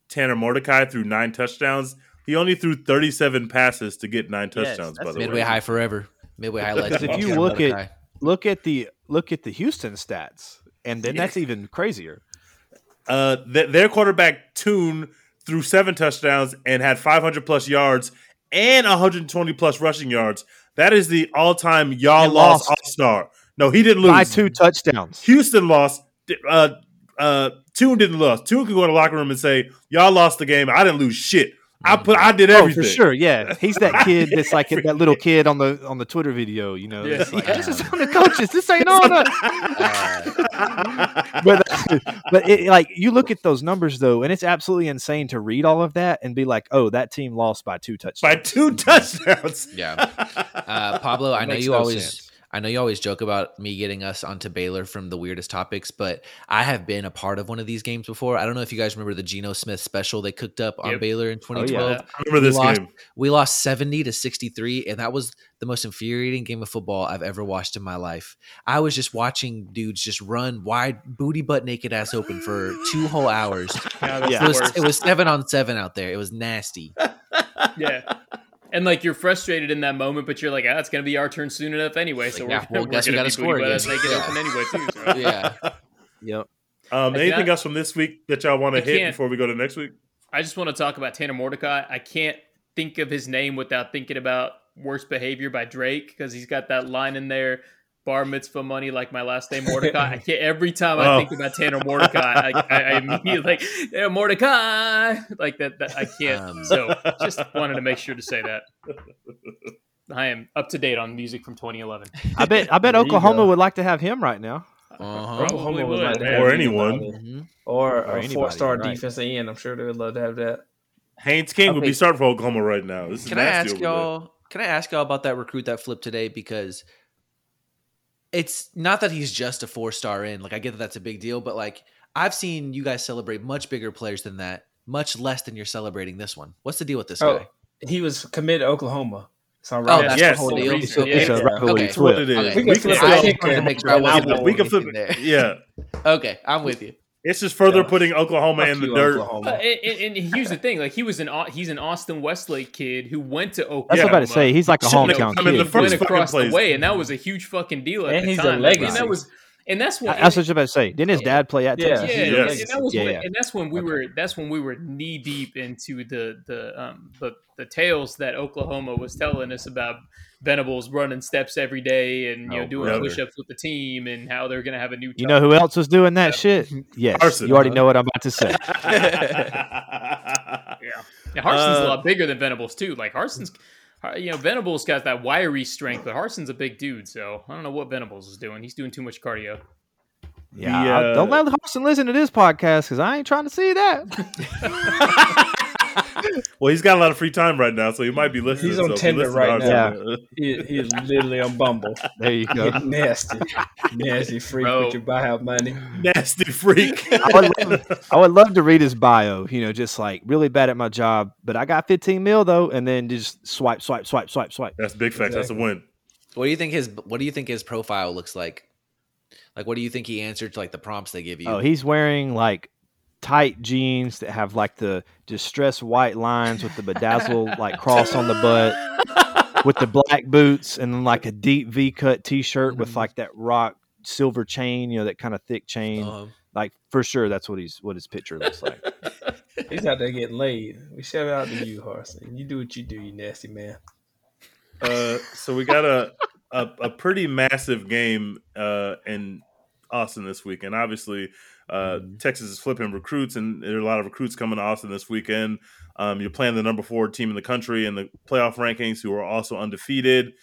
Tanner Mordecai threw nine touchdowns. He only threw thirty-seven passes to get nine Yes, touchdowns. by the Midway way, midway High forever. Midway High legend. If you look at- Mordecai. Look at the look at the Houston stats, and then that's even crazier. uh, th- their quarterback Tune threw seven touchdowns and had five hundred plus yards and one hundred twenty plus rushing yards. That is the all-time y'all And lost lost. all-star. No, he didn't lose. By two touchdowns. Houston lost. Uh, uh, Tune didn't lose. Tune could go in the locker room and say, "Y'all lost the game. I didn't lose shit. I put. I did Oh, everything." for sure, yeah. He's that kid that's like that little kid on the on the Twitter video, you know. Yeah. like, Yeah. this is on the coaches. This ain't on us. Uh, but but it, like you look at those numbers though, and it's absolutely insane to read all of that and be like, oh, that team lost by two touchdowns. By two touchdowns. Yeah. uh, Pablo, I know you no always sense. I know you always joke about me getting us onto Baylor from the weirdest topics, but I have been a part of one of these games before. I don't know if you guys remember the Geno Smith special they cooked up on Yep. Baylor in 2012. yeah. I remember this we lost, game. We lost 70 to 63, and that was the most infuriating game of football I've ever watched in my life. I was just watching dudes just run wide, booty butt naked ass open for two whole hours. Yeah, Yeah. It was, it was seven on seven out there. It was nasty. yeah. And like you're frustrated in that moment, but you're like, ah, it's gonna be our turn soon enough anyway. So Like, we're, well, we're guess gonna gotta score booty butt ass again. naked Yeah. open anyway too. So. Yeah. Yep. Um, anything can't- else from this week that y'all want to hit before we go to next week? I just want to talk about Tanner Mordecai. I can't think of his name without thinking about Worst Behavior by Drake because he's got that line in there. Bar mitzvah money like my last name Mordecai. I can't every time I Oh. think about Tanner Mordecai, I, I, I immediately like Tanner Mordecai like that, that I can't. Um, so just wanted to make sure to say that. I am up to date on music from 2011. I bet I bet There Oklahoma would like to have him right now. Uh-huh. Oklahoma would would. like to Or have Or anybody. anyone. Mhm. or, Or a four-star right. defensive end. I'm sure they would love to have that. Haynes King I would be starting for Oklahoma right now. This is Can I ask y'all? Can I ask y'all about that recruit that flipped today? Because it's not that he's just a four star in. Like I get that that's a big deal, but like I've seen you guys celebrate much bigger players than that, much less than you're celebrating this one. What's the deal with this Oh, guy? he was committed to Oklahoma. So Oh, that's Yes. the whole deal. reason. It's a rivalry Okay. That's what it is. Okay. We can flip it. I I just wanted to make sure I Yeah, wasn't but we can flip it. Yeah, Okay, I'm with you. It's just further Yeah. putting Oklahoma Fuck in the you, dirt. Oklahoma. Uh, and, and, and here's the thing: like he was an he's an Austin Westlake kid who went to Oklahoma. That's what I'm about to say. He's like a Shouldn't have hometown come in the kid. first went fucking across the way, and that was a huge fucking deal at And the he's a time. legacy. And that was, and that's when, That's what you're about to say. Didn't his dad play at Yeah. Texas? yeah, Yes. and that was Yeah, when, yeah. and that's when we Okay. were that's when we were knee deep into the the um the, the tales that Oklahoma was telling us about Venables running steps every day and you know Oh, doing brother. push ups with the team and how they're gonna have a new You know who else was doing that shit? Yes. Harsin. You already know what I'm about to say. yeah yeah Harsin's Uh, a lot bigger than Venables too like Harsin's uh, you know Venables got that wiry strength but Harsin's a big dude so I don't know what Venables is doing he's doing too much cardio Yeah. The, uh, don't let Harsin listen to this podcast because I ain't trying to see that. well, he's got a lot of free time right now, so he might be listening. He's on so Tinder to right our- now. He, he is literally on Bumble. There you go. Getting nasty, nasty freak Bro. with your bio money. Nasty freak. I would, love, I would love to read his bio, you know, just like really bad at my job, but I got 15 mil though, and then just swipe, swipe, swipe, swipe, swipe. That's big facts. That's a win. What do you think his What do you think his profile looks like? Like, what do you think he answered to like the prompts they give you? Oh, he's wearing like tight jeans that have like the distressed white lines with the bedazzled like cross on the butt, with the black boots, and then like a deep V cut t shirt with like that rock silver chain, you know, that kind of thick chain. Um, Like for sure, that's what he's what his picture looks like. He's out there getting laid. We shout out to you, Harsin. You do what you do, you nasty man. Uh, so we got a, a a pretty massive game uh, in Austin this week and Obviously, uh, Texas is flipping recruits, and there are a lot of recruits coming to Austin this weekend. Um, you're playing the number four team in the country in the playoff rankings, who are also undefeated.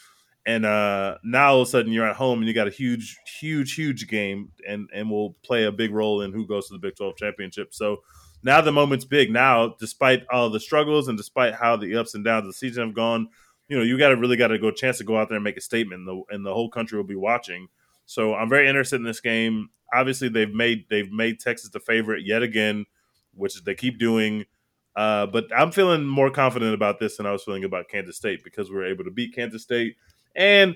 And uh, now all of a sudden you're at home and you got a huge, huge, huge game, and and will play a big role in who goes to the Big 12 championship. So now the moment's big. Now, despite all the struggles and despite how the ups and downs of the season have gone, you know, you got to really got to go chance to go out there and make a statement, and the, and the whole country will be watching. So I'm very interested in this game. Obviously, they've made they've made Texas the favorite yet again, which they keep doing. Uh, but I'm feeling more confident about this than I was feeling about Kansas State because we were able to beat Kansas State. And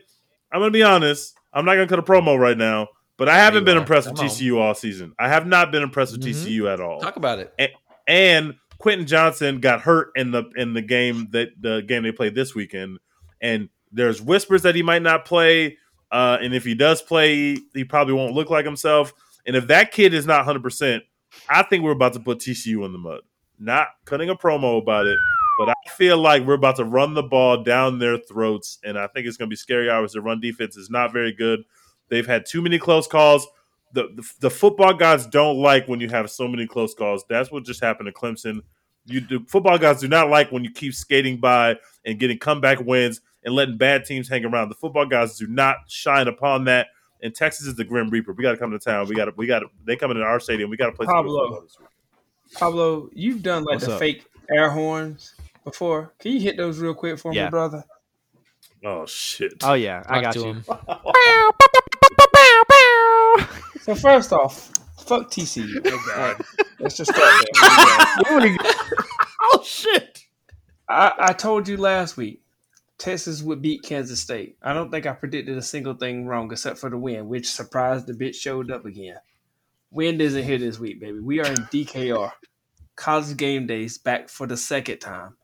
I'm gonna be honest, I'm not gonna cut a promo right now, but I haven't been impressed with Come on. TCU all season. I have not been impressed with Mhm. TCU at all talk about it. and Quentin Johnston got hurt in the in the game that the game they played this weekend, and there's whispers that he might not play. Uh, and if he does play, he, probably won't look like himself. And if that kid is not 100, percent I think we're about to put TCU in the mud. Not cutting a promo about it, but I feel like we're about to run the ball down their throats, and I think it's going to be scary hours. The run defense is not very good. They've had too many close calls. The, the the football guys don't like when you have so many close calls. That's what just happened to Clemson. You do football guys do not like when you keep skating by and getting comeback wins and letting bad teams hang around. The football guys do not shine upon that. And Texas is the Grim Reaper. We got to come to town. We got to. We got to. They coming in our stadium. We got to play Pablo. football this. Pablo, you've done like What's the up? fake air horns before. Can you hit those real quick for Yeah. me, brother? Oh shit! Oh yeah, I Talk got to you. him. So first off, fuck TCU. Oh, like, let's just start there. oh shit! I, I told you last week Texas would beat Kansas State. I don't think I predicted a single thing wrong except for the win, which surprised the bitch showed up again. Wind isn't here this week, baby. We are in DKR. College game days back for the second time.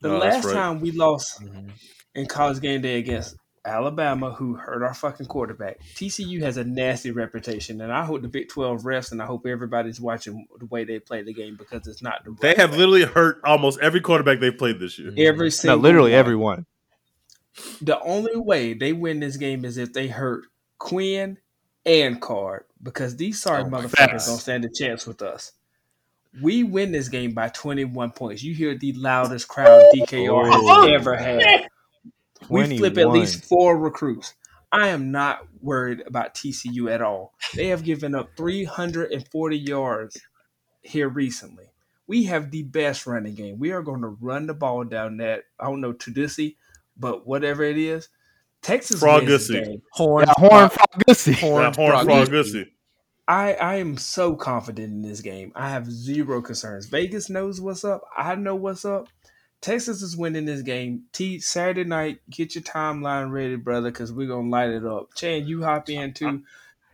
The that's last right. time we lost Mhm. in college game day against Alabama, who hurt our fucking quarterback. TCU has a nasty reputation, and I hope the Big Twelve refs and I hope everybody's watching the way they play the game because it's not the They have way. literally hurt almost every quarterback they've played this year. every No, single literally one. everyone. The only way they win this game is if they hurt Quinn and Card because these sorry Oh motherfuckers facts. don't stand a chance with us. We win this game by 21 points. You hear the loudest crowd DKR Oh. has ever had. We flip at least four recruits. I am not worried about TCU at all. They have given up 340 yards here recently. We have the best running game. We are going to run the ball down that, I don't know, Tudisi, but whatever it is. Texas wins Frogusy. Horn, Yeah, Horn Frogusy. horn, horn Froggy. Frogusy. I, I am so confident in this game. I have zero concerns. Vegas knows what's up. I know what's up. Texas is winning this game. T Saturday night, get your timeline ready, brother, because we're gonna light it up. Chan, you hop in too.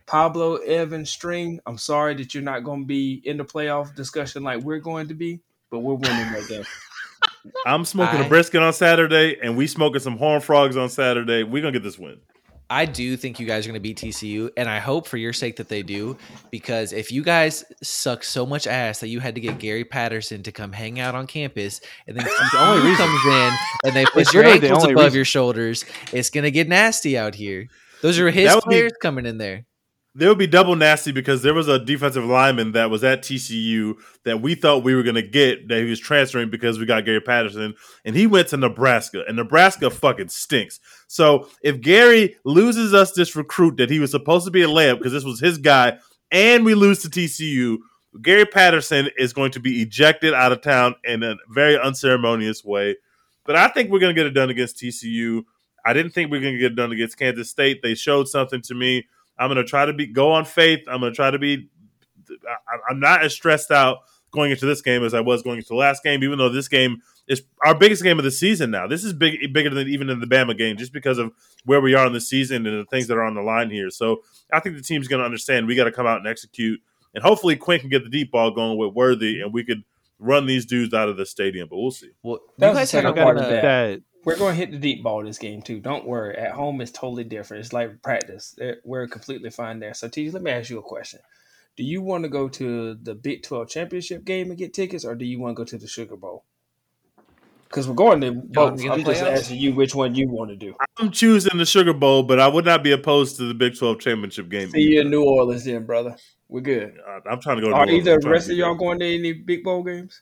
Pablo Evan String. I'm sorry that you're not gonna be in the playoff discussion like we're going to be, but we're winning that game. I'm smoking I- a brisket on Saturday, and we smoking some horn frogs on Saturday. We're gonna get this win. I do think you guys are going to beat TCU, and I hope for your sake that they do, because if you guys suck so much ass that you had to get Gary Patterson to come hang out on campus, and then the only reason. comes in and they put your ankles above reason. your shoulders, it's going to get nasty out here. Those are his would be- players coming in there. There would be double nasty because there was a defensive lineman that was at TCU that we thought we were going to get that he was transferring because we got Gary Patterson and he went to Nebraska and Nebraska fucking stinks. So if Gary loses us this recruit that he was supposed to be a layup because this was his guy and we lose to TCU, Gary Patterson is going to be ejected out of town in a very unceremonious way. But I think we're going to get it done against TCU. I didn't think we are going to get it done against Kansas State. They showed something to me. I'm going to try to be go on faith. I'm going to try to be. I, I'm not as stressed out going into this game as I was going into the last game, even though this game is our biggest game of the season now. This is big, bigger than even in the Bama game, just because of where we are in the season and the things that are on the line here. So I think the team's going to understand we got to come out and execute, and hopefully Quinn can get the deep ball going with Worthy, and we could run these dudes out of the stadium. But we'll see. Well, That you guys the had second a, part of uh, that. That We're going to hit the deep ball this game too. Don't worry. At home, it's totally different. It's like practice. We're completely fine there. So, T, let me ask you a question. Do you want to go to the Big 12 championship game and get tickets, or do you want to go to the Sugar Bowl? Because we're going to both. I'm just asking you which one you want to do. I'm choosing the Sugar Bowl, but I would not be opposed to the Big 12 championship game. See you in New Orleans, then, brother. We're good. Uh, I'm trying to go. to Are New either the rest of y'all going to any big bowl games?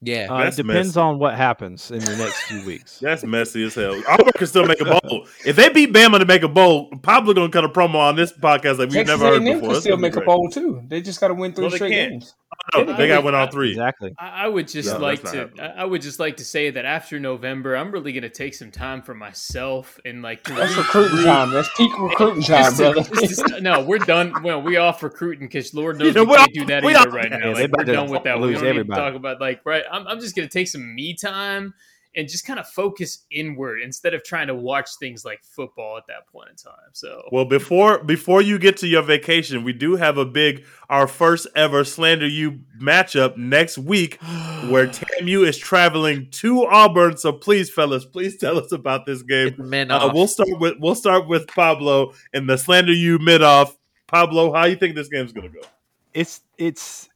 Yeah. uh, it depends messy. on what happens in the next few weeks. That's messy as hell. Auburn can still make a bowl. If they beat Bama to make a bowl, probably gonna cut a promo on this podcast like we've Texas never heard A&M before. can still gonna make a bowl too. They just got to win three No, straight can't. games. Oh, no, they got to win all three. Exactly. I, I would just No, like to. happening. I I would just like to say that after November, I'm really going to take some time for myself and like to That's recruiting time. That's peak recruiting time, just to- brother. just to- no, we're done. Well, we off recruiting because Lord knows You know, we we can't do that either all- right Yeah, now. Like, we're done with that. We don't need to talk about like right. I'm, I'm just gonna take some me time and just kind of focus inward instead of trying to watch things like football at that point in time. So Well, before before you get to your vacation, we do have a big our first ever slander you matchup next week, where TAMU is traveling to Auburn. So please, fellas, please tell us about this game. Get the men Uh, we'll start with we'll start with Pablo and the slander you mid off. Pablo, how you think this game's gonna go? It's it's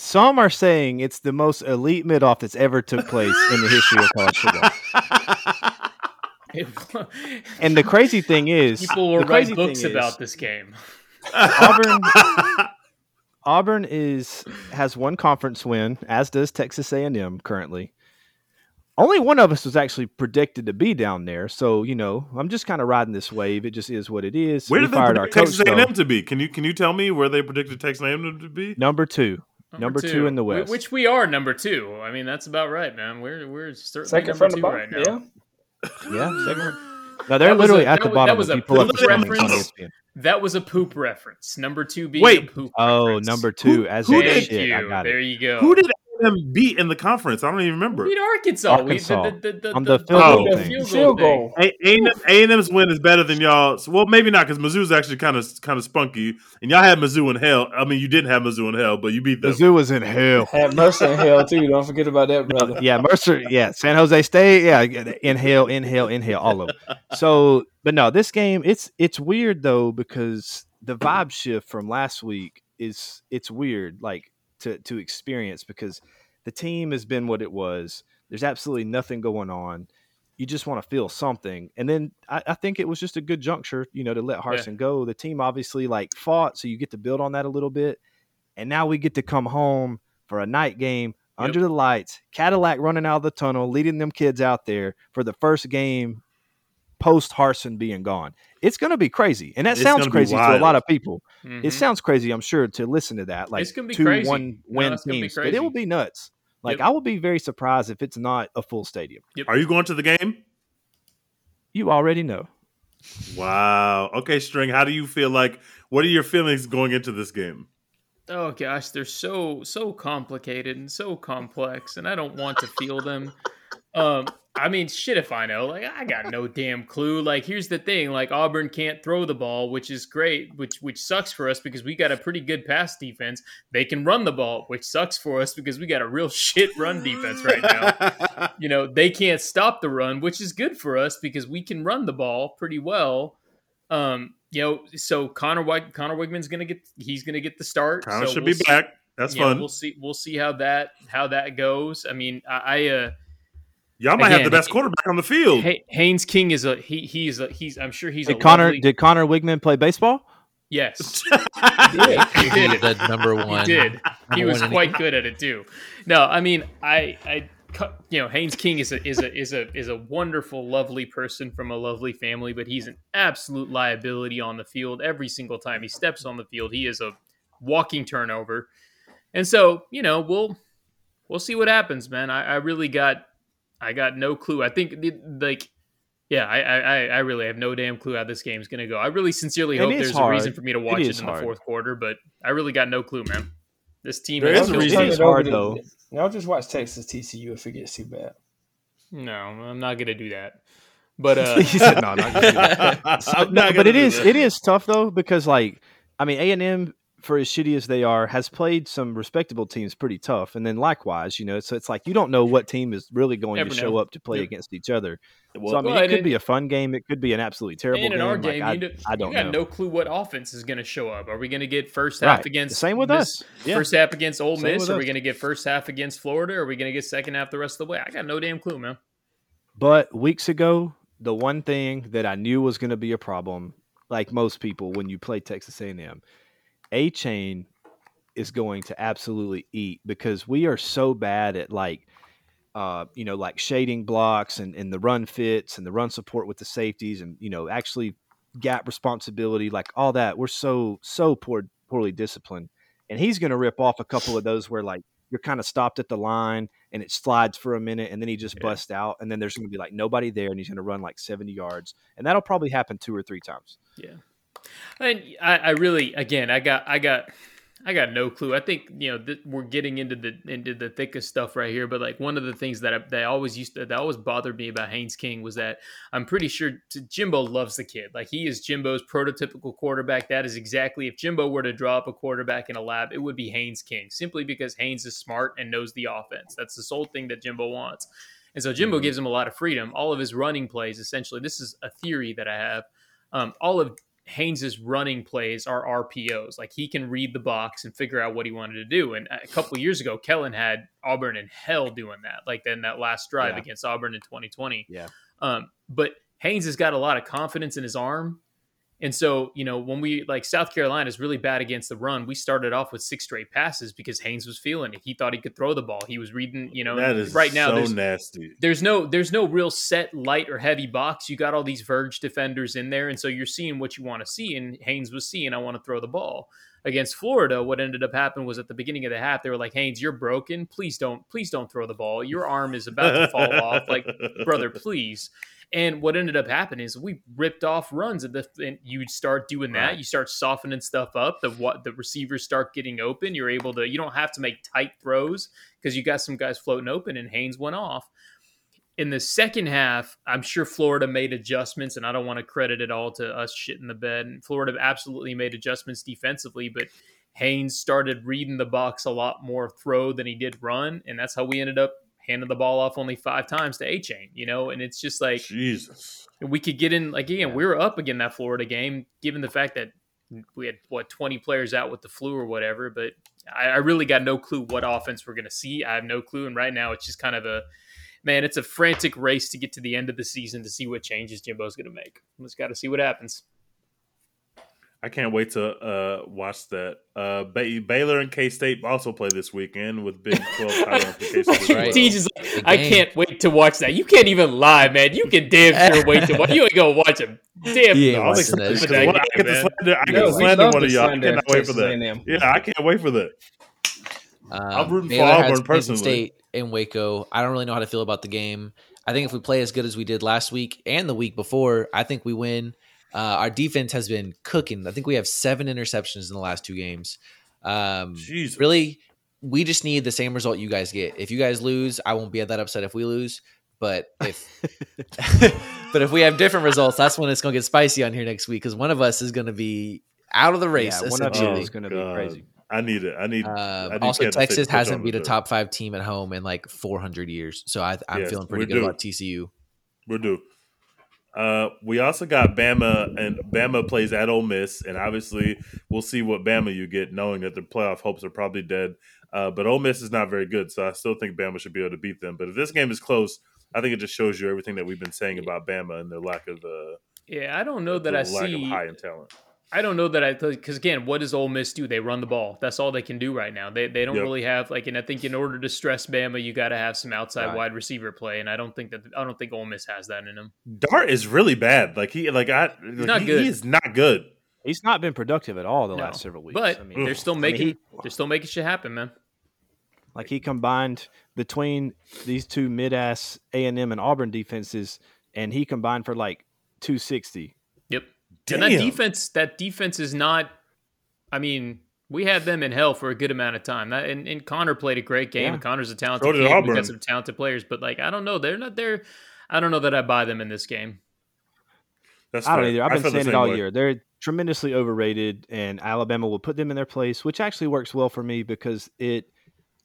some are saying it's the most elite mid off that's ever took place in the history of college football. And the crazy thing is, people will the write books thing is, about this game. Auburn. Auburn is has one conference win, as does Texas A and M currently. Only one of us was actually predicted to be down there, so you know I'm just kind of riding this wave. It just is what it is. Where we did they fired our predict coach Texas. A&M to be? Can you can you tell me where they predicted Texas A&M to be? number two, number, two. in the Wh- West. which we are number two. I mean, that's about right, man. We're we're certainly Second number from the two bottom. right now. Yeah. yeah, second. No, they're That literally a- at the was- bottom. that was a you pull up the poop reference. That was a poop reference. Number two being Wait. a poop. Oh, reference. number two, as who in did- Thank shit. I you. got There it. you go. Who did A&M beat in the conference? I don't even remember. beat Arkansas. Arkansas. We, the, the, the, On the, the field goal the thing. field Field goal. goal. thing. A and M's win is better than y'all. Well, maybe not because Mizzou's actually kind of kind of spunky, and y'all had Mizzou in hell. I mean, you didn't have Mizzou in hell, but you beat them. Mizzou was in hell. Had Mercer in hell too. Don't forget about that, brother. yeah, Mercer, yeah, San Jose State, yeah, inhale, inhale, inhale, all of them. So, but no, this game, it's it's weird though because the vibe shift from last week is it's weird, like to to experience because the team has been what it was. There's absolutely nothing going on. You just want to feel something, and then I, I think it was just a good juncture, you know, to let Harsin go. The team obviously like fought, so you get to build on that a little bit, and now we get to come home for a night game Yep. under the lights, Cadillac running out of the tunnel, leading them kids out there for the first game post Harsin being gone. It's going to be crazy, and that It's sounds crazy to a lot of people. Mhm. It sounds crazy, I'm sure, to listen to that. Like It's gonna be two crazy. one win it's gonna teams, but it will be nuts. Like Yep. I will be very surprised if it's not a full stadium. Are you going to the game? You already know. Wow. Okay, String. How do you feel like? What are your feelings going into this game? Oh gosh, they're so so complicated and so complex, and I don't want to feel them. Um, I mean, shit, if I know, like I got no damn clue. Like, here's the thing: like Auburn can't throw the ball, which is great, which which sucks for us because we got a pretty good pass defense. They can run the ball, which sucks for us because we got a real shit run defense right now. you know, they can't stop the run, which is good for us because we can run the ball pretty well. Um, you know, so Connor White, Connor Weigman's gonna get he's gonna get the start. Connor so should we'll be see- back. That's yeah, fun. We'll see. We'll see how that how that goes. I mean, I, I uh, Y'all might have the best quarterback on the field. Hay- Haynes King is a he. He's a he's. I'm sure he's Did a Connor lovely- did Connor Weigman play baseball? yes, He he did. was the number one. He did. He was quite good at it too. No, I mean, I, I, you know, Haynes King is a is a is a is a wonderful, lovely person from a lovely family, but he's an absolute liability on the field. Every single time he steps on the field, he is a walking turnover. And so, you know, we'll we'll see what happens, man. I, I really got I got no clue. I think like. Yeah, I, I I- I really have no damn clue how this game's gonna go. I really sincerely hope it's there's a reason for me to It watch it, is in the fourth quarter, but I really got no clue, man. This team There has is a reason. It's Turn it over hard, though. Y'all just watch Texas TCU if it gets too bad. No, I'm not gonna do that. But uh, he said, "No, not gonna do that." So- I'm no, not but gonna it do is that. it is tough though because like I mean A and M for as shitty as they are has played some respectable teams pretty tough, and then likewise, you know, so it's like you don't know what team is really going Never to show know. up to play Yep. against each other. Well, so I mean, Well, it could and- be a fun game. It could be an absolutely terrible and in game. our Like, game, I, you, do, I don't you got know. no clue what offense is gonna show up. Are we gonna get first half Right. against Same with Miss- us. Yeah. First half against Ole Same Miss? Are we gonna get first half against Florida? Or are we gonna get second half the rest of the way? I got no damn clue, man. But weeks ago, the one thing that I knew was going to be a problem, like most people, when you play Texas A&M, Achane is going to absolutely eat because we are so bad at like, uh, you know, like shading blocks and, and the run fits and the run support with the safeties and you know actually gap responsibility, like all that. We're so so poor, poorly disciplined, and he's going to rip off a couple of those where like you're kind of stopped at the line and it slides for a minute and then he just Yeah. busts out and then there's going to be like nobody there and he's going to run like 70 yards and that'll probably happen two or three times Yeah, and I, I really, again, I got, I got, I got no clue. I think you know th- we're getting into the into the thick of stuff right here. But like one of the things that I, that I always used to that always bothered me about Haynes King was that I'm pretty sure Jimbo loves the kid. Like he is Jimbo's prototypical quarterback. That is exactly if Jimbo were to draw up a quarterback in a lab, it would be Haynes King, simply because Haynes is smart and knows the offense. That's the sole thing that Jimbo wants. And so Jimbo gives him a lot of freedom. All of his running plays, essentially, this is a theory that I have. Um, all of Haynes's running plays are RPOs. Like he can read the box and figure out what he wanted to do. And a couple years ago, Kellen had Auburn in hell doing that. Like then that last drive Yeah. against Auburn in 2020. Yeah. Um, but Haynes has got a lot of confidence in his arm. And so, you know, when we like South Carolina is really bad against the run, we started off with six straight passes because Haynes was feeling it. He thought he could throw the ball. He was reading, you know, that is right now so there's nasty. there's no there's no real set light or heavy box. You got all these verge defenders in there, and so you're seeing what you want to see. And Haynes was seeing, I want to throw the ball. Against Florida, what ended up happening was at the beginning of the half, they were like, Haynes, you're broken. Please don't, please don't throw the ball. Your arm is about to fall off. Like, brother, please. And what ended up happening is we ripped off runs, and, the, and you start doing that. Right. You start softening stuff up. The what the receivers start getting open. You're able to. You don't have to make tight throws because you got some guys floating open, and Haynes went off. In the second half, I'm sure Florida made adjustments, and I don't want to credit it all to us shitting the bed. And Florida absolutely made adjustments defensively, but Haynes started reading the box a lot more throw than he did run, and that's how we ended up handing the ball off only five times to Achane, you know. And it's just like Jesus. we could get in like again, we were up again that Florida game, given the fact that we had what 20 players out with the flu or whatever, but I, I really got no clue what offense we're gonna see. I have no clue, and right now it's just kind of a man, it's a frantic race to get to the end of the season to see what changes Jimbo's gonna make. We just gotta see what happens. I can't wait to uh, watch that. Uh, Bay- Baylor and K State also play this weekend with Big 12 title implications. as well. Is like, I can't wait to watch that. You can't even lie, man. You can damn sure wait to watch. You ain't gonna watch a damn. He ain't I'm watching excited that because I get to slander, I get No, to slander one of y'all. I cannot wait for that. A&M. Yeah, I can't wait for that. Um, I'm rooting for Baylor has Auburn personally. State in Waco. I don't really know how to feel about the game. I think if we play as good as we did last week and the week before, I think we win. Uh, our defense has been cooking. I think we have seven interceptions in the last two games. Um, Jesus. really, we just need the same result you guys get. If you guys lose, I won't be that upset if we lose. But if but if we have different results, that's when it's gonna get spicy on here next week because one of us is gonna be out of the race. Yeah, one of you is going to be crazy. I need it. I need. Um, I need also, Kansas Texas put hasn't on beat a top five team at home in like 400 years, so I, I'm Yes, feeling pretty good due. about TCU. We're due. Uh, we also got Bama, and Bama plays at Ole Miss, and obviously we'll see what Bama you get, knowing that the playoff hopes are probably dead. Uh, but Ole Miss is not very good, so I still think Bama should be able to beat them. But if this game is close, I think it just shows you everything that we've been saying about Bama and their lack of uh, Yeah, I don't know that I lack see. of high in talent. I don't know that I because again, what does Ole Miss do? They run the ball. That's all they can do right now. They they don't Yep. really have like, and I think in order to stress Bama, you got to have some outside Right. wide receiver play, and I don't think that I don't think Ole Miss has that in them. Dart is really bad. Like he, like I, like, not he, good. he is not good. He's not been productive at all the No. last several weeks. But I mean, they're still I mean, making he- they're still making shit happen, man. like he combined between these two mid-ass A and M and Auburn defenses, and he combined for like 260. Yep. And that defense, that defense is not. I mean, we had them in hell for a good amount of time. That, and, and Connor played a great game. Yeah. And Connor's a talented So kid. We've got some talented players, but like I don't know, they're not there. I don't know that I buy them in this game. That's I don't fair. either. I've been saying it all way. year. They're tremendously overrated, and Alabama will put them in their place, which actually works well for me because it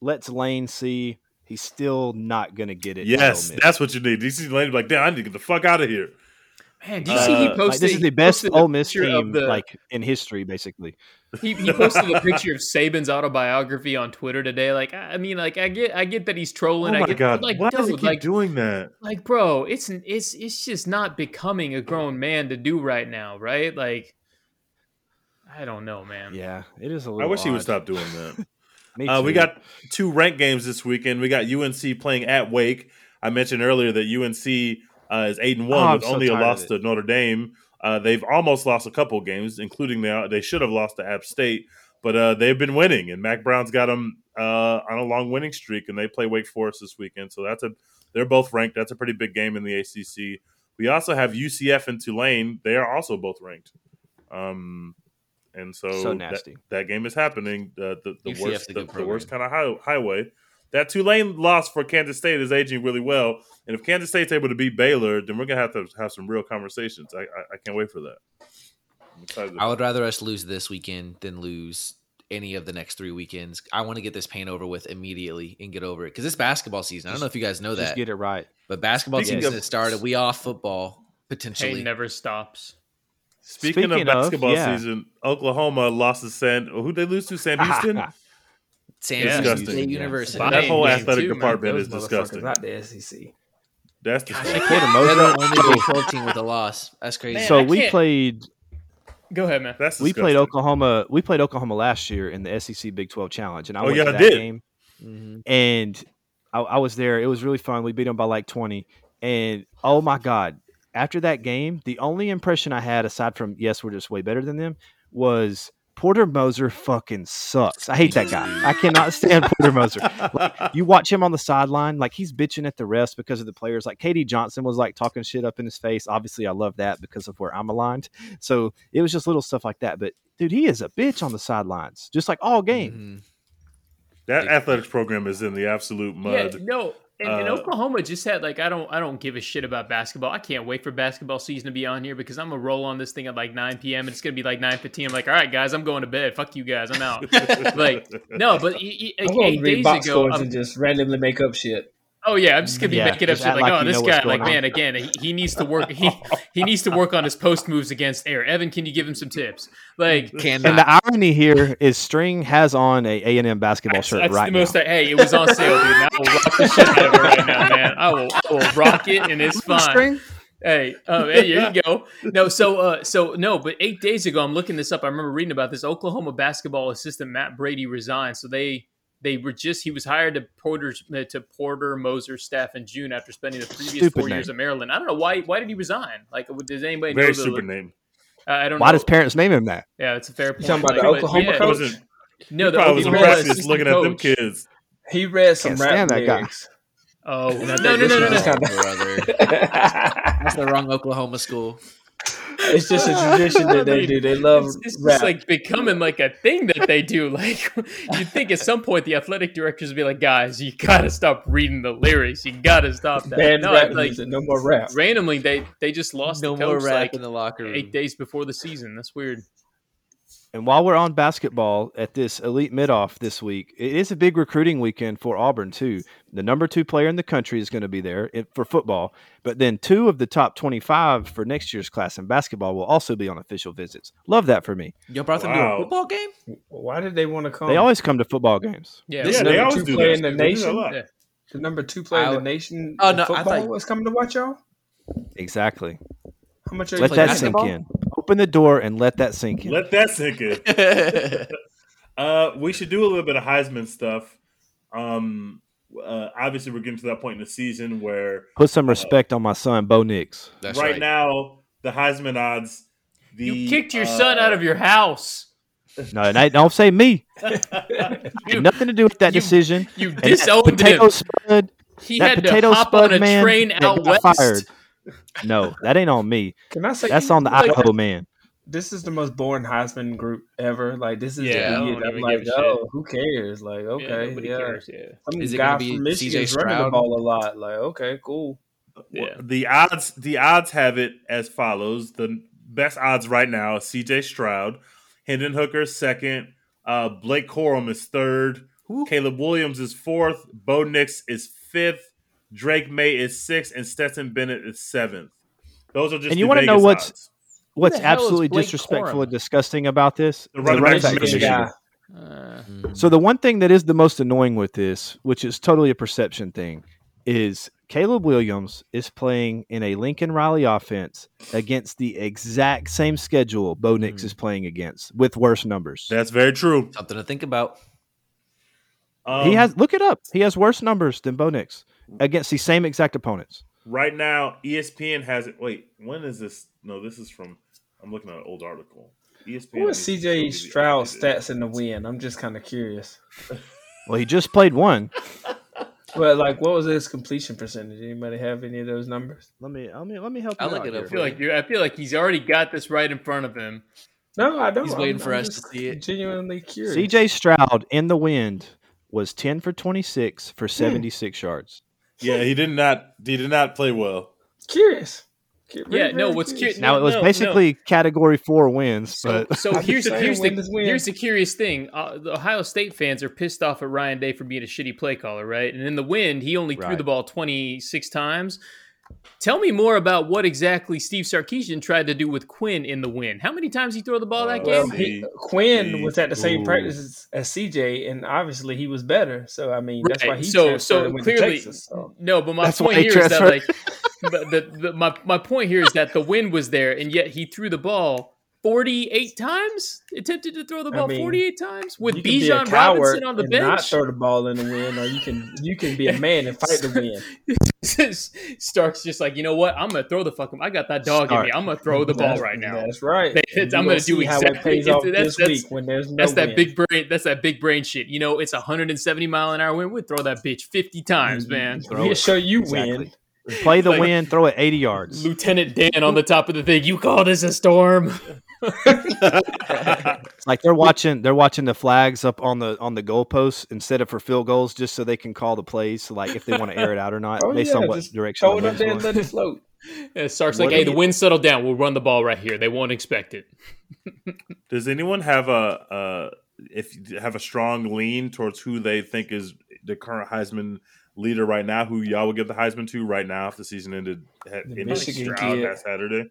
lets Lane see he's still not going to get it. Yes, that's what you need. DC Lane be like, damn, I need to get the fuck out of here. Man, do you see he Uh, posted? like, this is the best posted a Ole Miss team the- like in history, basically. He, he posted a picture of Saban's autobiography on Twitter today. Like, I I mean, like I get, I get that he's trolling. oh I my get, god, like, why does he keep like, doing that? like, bro, it's it's it's just not becoming a grown man to do right now, right? Like, I don't know, man. Yeah, it is a I little. wish he would stop doing that. Me Uh, we got two ranked games this weekend. We got UNC playing at Wake. I mentioned earlier that UNC uh, is eight and one Oh, with so only a loss to Notre Dame. Uh, they've almost lost a couple games, including now they should have lost to App State, but uh, they've been winning. And Mack Brown's got them uh, on a long winning streak, and they play Wake Forest this weekend. So that's a they're both ranked. That's a pretty big game in the ACC. We also have UCF and Tulane. They are also both ranked. Um, and so, So that- nasty. That, game is happening. The the, the worst the, the worst kind of high, highway. That Tulane loss for Kansas State is aging really well, and if Kansas State's able to beat Baylor, then we're gonna have to have some real conversations. I I, I can't wait for that. I'm excited. I would rather us lose this weekend than lose any of the next three weekends. I want to get this pain over with immediately and get over it because it's basketball season. I don't know if you guys know Just that, get it right. but basketball Speaking season of- has started. We off football potentially. Hey, never stops. Speaking, Speaking of of, basketball yeah. season, Oklahoma lost to San. Who they lose to? Sam Houston. San Yeah. Jose Disgusting. State University. Bye. that whole athletic too, department Those is disgusting. Not the SEC. That's Gosh, disgusting. Played a They're the Mojo. only Big 12 team with a loss. That's crazy. Man, so I we can't- played Go ahead, man. That's we played. Oklahoma. We played Oklahoma last year in the SEC Big Twelve Challenge, and I Oh, went yeah, to I that did. game. Mhm. and I, I was there. It was really fun. We beat them by like twenty, and oh my god! After that game, the only impression I had, aside from yes, we're just way better than them, was Porter Moser fucking sucks. I hate that guy. I cannot stand Porter Moser. Like, you watch him on the sideline, like he's bitching at the refs because of the players. Like KD Johnson was like talking shit up in his face. Obviously, I love that because of where I'm aligned. So it was just little stuff like that. But dude, he is a bitch on the sidelines, just like all game. Mhm. That athletics program is in the absolute mud. Yeah, no. And, and Uh, Oklahoma just had like I don't I don't give a shit about basketball. I can't wait for basketball season to be on here because I'm gonna roll on this thing at like 9 p.m. and it's gonna be like 9:15. I'm like, all right, guys, I'm going to bed. Fuck you guys, I'm out. like no, but e- e- I'm like, eight read days box ago, scores I'm- and just randomly make up shit. Oh yeah, I'm just gonna be Yeah, making up shit like, like oh, this guy, like, on. man, again, he, he needs to work. He he needs to work on his post moves against air. Evan, can you give him some tips? Like, Cannot. And the irony here is String has on a A and M basketball that's, shirt that's right the most. now. hey, it was on sale, dude. and I will rock the shit out of it right now, man. I will, I will rock it, and it's fine. String? Hey, um, hey, here you go. No, so, uh, so no, but eight days ago, I'm looking this up. I remember reading about this. Oklahoma basketball assistant Matt Brady resigned. So they, they were just he was hired to Porter's uh, to Porter Moser staff in June after spending the previous Stupid four years name. at Maryland. I don't know why. Why did he resign? Like, does anybody Very know? the- super name. Uh, I don't Why know. does parents name him that? yeah, it's a fair point. talking about the Oklahoma yeah. I coach? wasn't. No, the probably was in practice assistant looking at them kids. He read some Can't rap stand that guy. lyrics. Oh no, no, no, no, no, no. That's the wrong Oklahoma school. It's just a uh, tradition that they do. They love It's, it's rap. just like becoming like a thing that they do. Like you'd think at some point the athletic directors would be like, guys, you gotta stop reading the lyrics. You gotta stop that. Banned no, rap like music, no more rap. randomly they they just lost No the more rap like in the locker room. eight days before the season. That's weird. And while we're on basketball at this elite mid off this week, it is a big recruiting weekend for Auburn too. The number two player in the country is going to be there for football, but then two of the top twenty-five for next year's class in basketball will also be on official visits. Love that for me. Y'all brought them to a football game? Why did they want to come? They always come to football games. Yeah, This Yeah, number they always two do player that. in the They do that a nation? Yeah. the number two player in the nation. Oh, in no, I football thought- was coming to watch y'all. Exactly. How much are you Let that playing? sink in. Open the door and let that sink in. Let that sink in. Uh, we should do a little bit of Heisman stuff. Um, uh, obviously, we're getting to that point in the season where Put some respect on my son, Bo Nix. That's right, right. now the Heisman odds. The, you kicked your uh, son out of your house. No, and I- don't say me. You, Nothing to do with that you- decision. you And disowned potato him. spud, He had to potato hop spud on a man train out west. fired. No, that ain't on me. Can I say That's on the like, Idaho man. This is the most boring Heisman group ever. Like this is Yeah, I the don't year that I'm like, give shit. oh, who cares? Like, okay, nobody yeah. cares. Yeah. Some Is it guy gonna be from CJ Michigan's running the Stroud? ball a lot. Like, okay, cool. Yeah. The odds, the odds have it as follows: the best odds right now: C.J. Stroud, Hendon Hooker second, uh, Blake Corum is third, Caleb Williams is fourth, Bo Nix is fifth, Drake Maye is sixth, and Stetson Bennett is seventh. Those are just And you wanna know what's- odds. What's the hell is absolutely disrespectful Corum? and disgusting about this? The running the back back from from Michigan Michigan. guy. Uh, So the one thing that is the most annoying with this, which is totally a perception thing, is Caleb Williams is playing in a Lincoln Riley offense against the exact same schedule Bo Nix is playing against with worse numbers. That's very true. Something to think about. Um, he has look it up. He has worse numbers than Bo Nix against the same exact opponents. right now. ESPN has it. Wait, when is this? No, this is from. I'm looking at an old article. ESPN. What was CJ be Stroud's stats in the win? I'm just kind of curious. Well, he just played one. But like, what was his completion percentage? Anybody have any of those numbers? Let me let me let me help I'll you look it up I feel like you're, I feel like he's already got this right in front of him. No, I don't. He's waiting for us to see it. Genuinely curious. CJ Stroud in the wind was 10 for 26 for hmm. 76 yards. Yeah, he did not. He did not play well. Curious. Cu- Yeah, very, no, what's curious. curious- Now No, it was no, basically category 4 wins, So, but so here's here's the is win. here's the curious thing. Uh, the Ohio State fans are pissed off at Ryan Day for being a shitty play caller, right? And in the wind, he only threw the ball 26 times. Tell me more about what exactly Steve Sarkisian tried to do with Quinn in the win. How many times he threw the ball that Uh, game? Well, he, See, Quinn see. was at the same Ooh. practice as, as CJ, and obviously he was better. So I mean, that's why Right. he so transferred so to clearly Texas. So. no but my That's point here is that like transferred. but the, the, my, my point here is that the wind was there and yet he threw the ball 48 times attempted to throw the I ball mean, 48 times with you be Bijan Robinson on the and not throw the ball in the wind, or you can you can be a man and fight the wind. Sark's just like, you know what? I'm gonna throw the fuck. I got that dog in me. I'm gonna throw the ball That's- right now. That's right. They- And I'm gonna see do how exactly- it pays off that's- this that's- week when there's no That's that big brain. That's that big brain shit. You know, it's 170 mile an hour wind. We'd throw that bitch 50 times, mm-hmm. man. We'll show you Exactly. win. Play the Like- wind, throw it 80 yards. Lieutenant Dan on the top of the thing. You call this a storm? It's like they're watching they're watching the flags up on the on the goalposts instead of for field goals, just so they can call the plays. So like if they want to air it out or not, Oh, based yeah, on what just direction. Throw the it up wind's there and going. let it float. And Sark's What like, do hey, the you- wind settled down. We'll run the ball right here. They won't expect it. Does anyone have a uh, if have a strong lean towards who they think is the current Heisman leader right now? Who y'all would give the Heisman to right now if the season ended had The ended Michigan Stroud kid. that Saturday?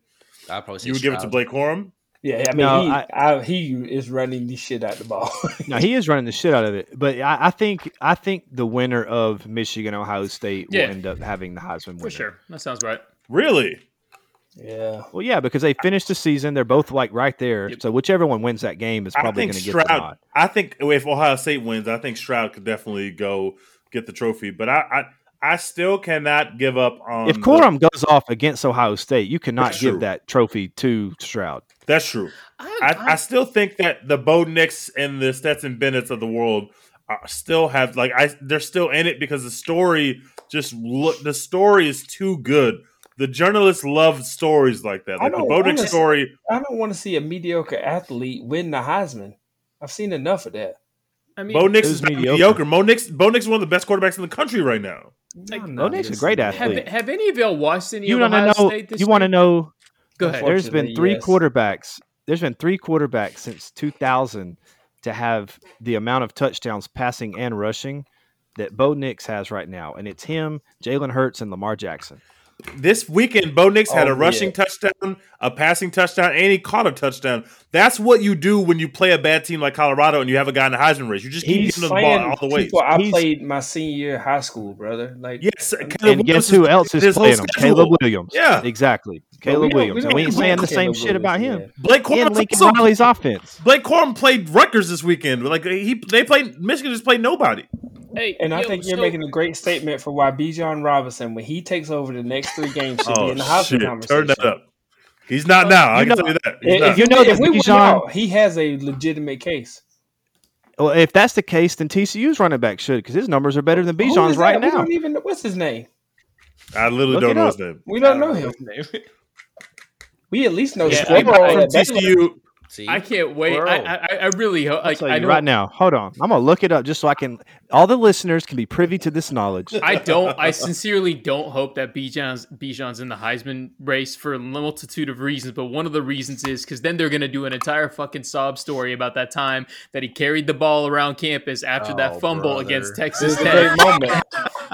I'd probably say You would give it to Blake Corum. Yeah, I mean, No, he, I- I, he is running the shit out the ball. No, he is running the shit out of it. But I, I think I think the winner of Michigan Ohio State will end up having the Heisman winner. For sure. That sounds right. Really? yeah. Well, yeah, because they finished the season. They're both like right there. So whichever one wins that game is probably going to get the Stroud. nod. I think if Ohio State wins, I think Stroud could definitely go get the trophy. But I, I, I still cannot give up on. If the- Corum goes off against Ohio State, you cannot give true. that trophy to Stroud. that's true. I, I still think that the Bo Nix and the Stetson Bennetts of the world are, still have like I they're still in it because the story just look the story is too good. The journalists love stories like that. I Like the don't Bo Nix wanna- story. I don't want to see a mediocre athlete win the Heisman. I've seen enough of that. I mean, Bo Nix it is was not mediocre. mediocre. Bo Nix, Bo Nix is one of the best quarterbacks in the country right now. Bo Nix is a great have, athlete. have any of y'all watched any You of Ohio know? State this You want to know? Go ahead. There's been three yes. quarterbacks. There's been three quarterbacks since 2000 to have the amount of touchdowns passing and rushing that Bo Nix has right now, and it's him, Jalen Hurts, and Lamar Jackson. This weekend, Bo Nix had Oh, a rushing yeah. touchdown, a passing touchdown, and he caught a touchdown. That's what you do when you play a bad team like Colorado and you have a guy in the Heisman race. You just keep He's giving the ball all the way. people I He's- played my senior year of high school, brother. Like, Yes, Caleb And Williams guess who else is whole playing him? Caleb Williams. Yeah. exactly. Caleb we don't- Williams. and we ain't saying the same Caleb shit about Williams, him. Blake And Corum Lincoln also- Riley's offense. Blake Corum played Rutgers this weekend. Like he, they played Michigan just played nobody. Hey, And I yo, think you're so- making a great statement for why Bijan Robinson, when he takes over the next three games, should be oh, in the Heisman Oh, shit! conversation. Turn that up. He's not now. I You can know- tell you that. He's If, not. you know know that we Bijan- out, he has a legitimate case. Well, if that's the case, then TCU's running back should because his numbers are better than Who is Bijan's that? right We now. don't even know what's his name. I literally Look don't know up. his name. We don't know him. We at least know Yeah, Squirrel I- I- at From TCU, See, I can't wait. I, I, I really hope. I'll Like, tell I you know, right now. Hold on, I'm gonna look it up just so I can. All the listeners can be privy to this knowledge. I don't. I sincerely don't hope that Bijan's Bijan's in the Heisman race for a multitude of reasons. But one of the reasons is because then they're going to do an entire fucking sob story about that time that he carried the ball around campus after Oh, that fumble brother. against Texas Tech. moment.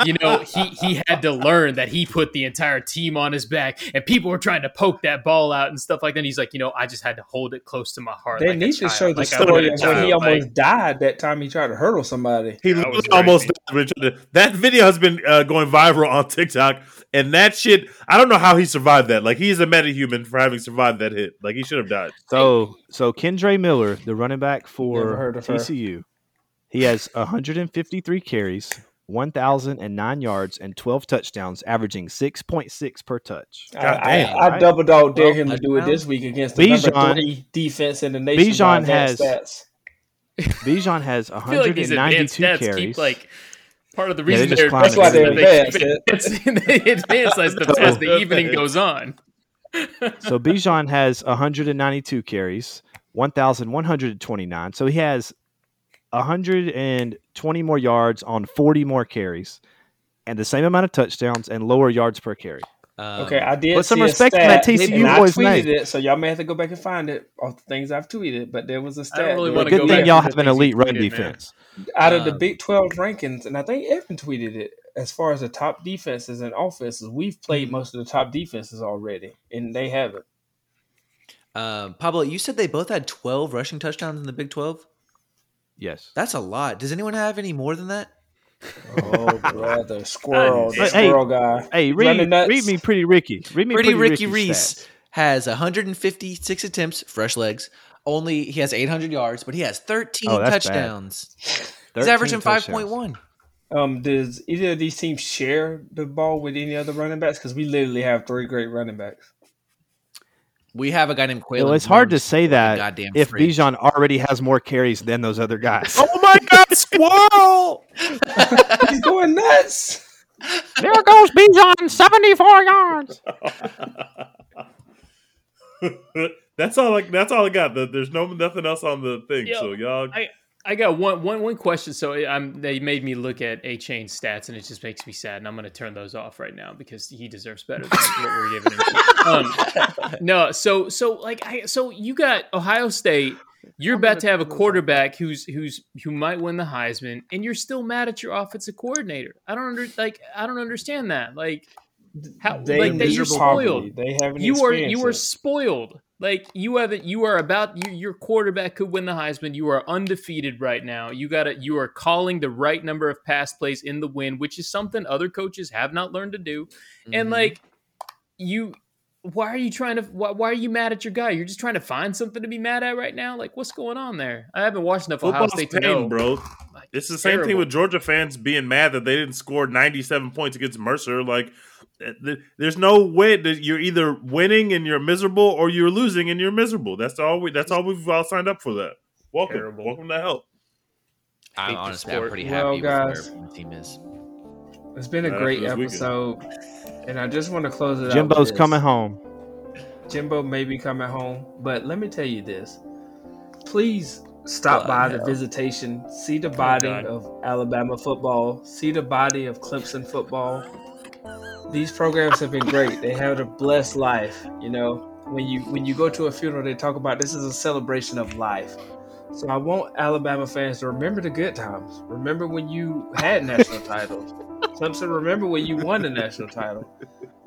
you know, he he had to learn that he put the entire team on his back, and people were trying to poke that ball out and stuff like that. And he's like, you know, I just had to hold it close to my heart. They like need to show the like story of when he almost like- died that time he tried to hurdle somebody. he That was literally almost crazy. died when he tried to- that video has been uh, going viral on TikTok, and that shit. I don't know how he survived that. Like he's a metahuman for having survived that hit. Like he should have died. So, so Kendre Miller, the running back for of her. TCU, he has 153 carries, 1,009 yards, and 12 touchdowns, averaging 6.6 per touch. I, God I, damn, I right? double dog dare Well, him to do it this week against the Bijan- number three defense in the nation. Bijan has stats. Bijan has I feel like advanced 192 carries. keep like part of the Yeah, they're reason just they're climbing That's why they're advanced they, advance as the, as the evening goes on. So Bijan has 192 carries, 1,129. So he has 120 more yards on 40 more carries, and the same amount of touchdowns and lower yards per carry. Um, Okay, I did Put some see a respect on stat, that TCU and I boy's tweeted name. it, so y'all may have to go back and find it off the things I've tweeted. But there was a stat. really that- wanna Good go thing back y'all have an elite run tweeted, man. defense. out of the Um, Big 12 rankings, and I think Evan tweeted it as far as the top defenses and offenses. We've played Mm-hmm. most of the top defenses already, and they haven't. um, Pablo, you said they both had 12 rushing touchdowns in the Big 12. Yes. That's a lot. Does anyone have any more than that? Oh, brother. Squirrel. the Hey, squirrel guy. Hey, read, read me pretty Ricky. Read me Pretty, pretty, Ricky Ricky Reese stats. has 156 attempts, fresh legs. Only he has 800 yards, but he has 13 Oh, that's bad. touchdowns. He's 13 averaging 5.1. Um, does either of these teams share the ball with any other running backs? Because we literally have three great running backs. We have a guy named Quayle. Well, it's hard to say that goddamn if fridge. Bijan already has more carries than those other guys. Oh my God, squirrel! He's going nuts. there goes Bijan, seventy-four yards. that's all. Like that's all I got. The- There's no nothing else on the thing. Yo, so y'all, I, I got one, one, one question. So I'm, they made me look at Achane stats, and it just makes me sad. And I'm going to turn those off right now because he deserves better than what we're giving him. Um, no, so so like I, so you got Ohio State. You're about to have a quarterback who's who's who might win the Heisman, and you're still mad at your offensive coordinator. I don't under like I don't understand that. Like how They like that you're spoiled. They haven't. You are experienced you are it. spoiled. Like you haven't. You are about. You, your quarterback could win the Heisman. You are undefeated right now. You got to You are calling the right number of pass plays in the win, which is something other coaches have not learned to do. And Mhm. like you, why are you trying to? Why, why are you mad at your guy? You're just trying to find something to be mad at right now. Like what's going on there? I haven't watched enough Ohio football's State to know, bro. Like, It's the same thing with Georgia fans being mad that they didn't score 97 points against Mercer. Like, th- Eh, there's no way that you're either winning and you're miserable, or you're losing and you're miserable. That's all. We. That's all we've all signed up for. That. Welcome. Terrible. Welcome to help. I'm hate honestly, I'm sport. pretty Well, happy guys, with where the team is. It's been a Right great after this episode, and I just want to close it out. Jimbo's coming home. Jimbo may be coming home, but let me tell you this: please stop Oh, by the visitation, see the oh, body God. of Alabama football, see the body of Clemson football. These programs have been great. They have a blessed life. You know, when you when you go to a funeral, they talk about this is a celebration of life. So I want Alabama fans to remember the good times. Remember when you had national titles. Clemson, remember when you won the national title.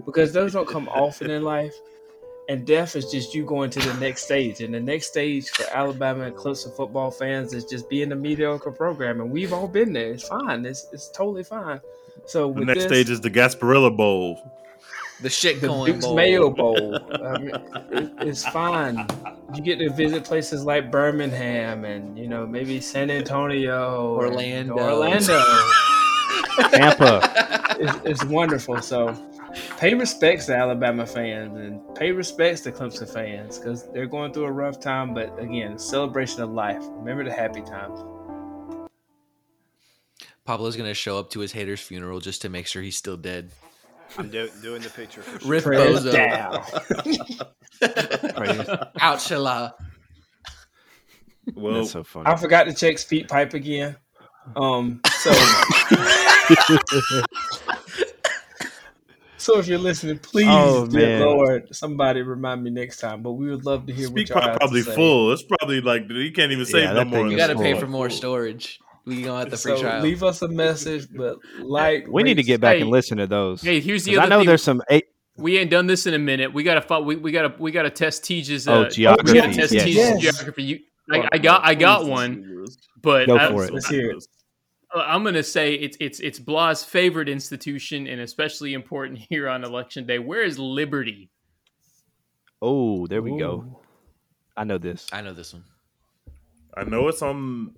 Because those don't come often in life. And death is just you going to the next stage. And the next stage for Alabama and Clemson football fans is just being a mediocre program. And we've all been there. It's fine. It's, it's totally fine. So The next this, stage is the Gasparilla Bowl. The shit the going Duke's bowl. Mayo Bowl. I mean, it, it's fine. You get to visit places like Birmingham and you know maybe San Antonio, Orlando. Orlando. Tampa. it's, it's wonderful. So pay respects to Alabama fans and pay respects to Clemson fans because they're going through a rough time. But again, celebration of life. Remember the happy times. Pablo's gonna show up to his hater's funeral just to make sure he's still dead. I'm do- doing the picture for sure. Rip Press Bozo. down. Ouch, Shala. Well, That's so funny. I forgot to check SpeakPipe again. Um, so so if you're listening, please, Oh, dear man. Lord, somebody remind me next time. But we would love to hear speak what y'all probably to say. full. It's probably like you can't even save Yeah, no more. You gotta pay for more storage. We gonna have the free So trial. leave us a message, but like we need to get back Hey. and listen to those. Hey, here's the 'Cause other I know thing. there's some eight, we ain't done this in a minute. We gotta fo- we, we gotta we gotta test Teja's. Uh, Oh, geography, We gotta test yes. Teja's Yes. geography. You, I, I got I got one, but Go I, for it. Let's hear it. I'm gonna say it's it's it's Blah's favorite institution and especially important here on election day. Where is Liberty? Oh, there we go. I know this. I know this one. I know it's on.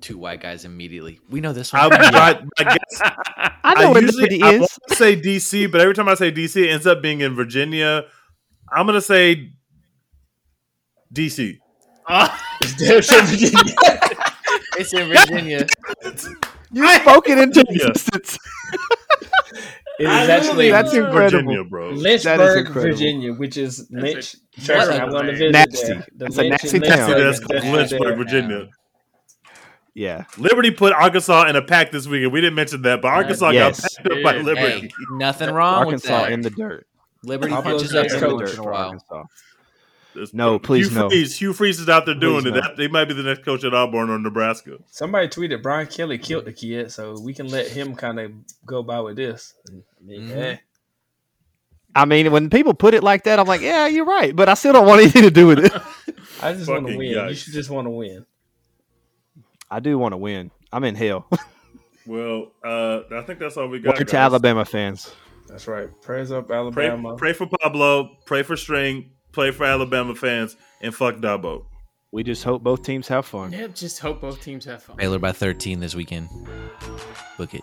Two white guys immediately. We know this I, one. I, I guess I know where usually- Liberty I is. want to say DC, but every time I say DC, it ends up being in Virginia. I'm gonna say DC. Ah, it's in Virginia. You spoke it into Yeah. existence. It is I actually That's incredible. Virginia, bro. That is Lynchburg, incredible. Virginia, which is That's Lynch. a- Trevor, that's I a want to visit Nasty. there. The That's a Lynch nasty and town. Lynchburg That's called. Lynchburg, Virginia. Yeah. Liberty put Arkansas in a pack this weekend. We didn't mention that, but Arkansas Yes. got packed up by Liberty. Hey, nothing wrong Arkansas with that. in the dirt. Liberty punches up next every coach. once in a while. Arkansas. It's- No, please Hugh no. Freeze, Hugh Freeze is out there doing Please it. That, they might be the next coach at Auburn or Nebraska. Somebody tweeted Brian Kelly killed the kid, so we can let him kind of go by with this. I mean, Mhm. eh. I mean, when people put it like that, I'm like, yeah, you're right, but I still don't want anything to do with it. I just want to Fucking win. You should just want to win. I do want to win. I'm in hell. Well, uh, I think that's all we got. Word to. Alabama fans. That's right. Prayers up, Pray, Alabama. pray for Pablo. Pray for String. Pray for Alabama fans. And fuck Dabo. We just hope both teams have fun. Yep, just hope both teams have fun. Baylor by 13 this weekend. Book it.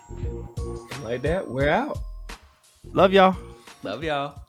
Like that, we're out. Love y'all. Love y'all.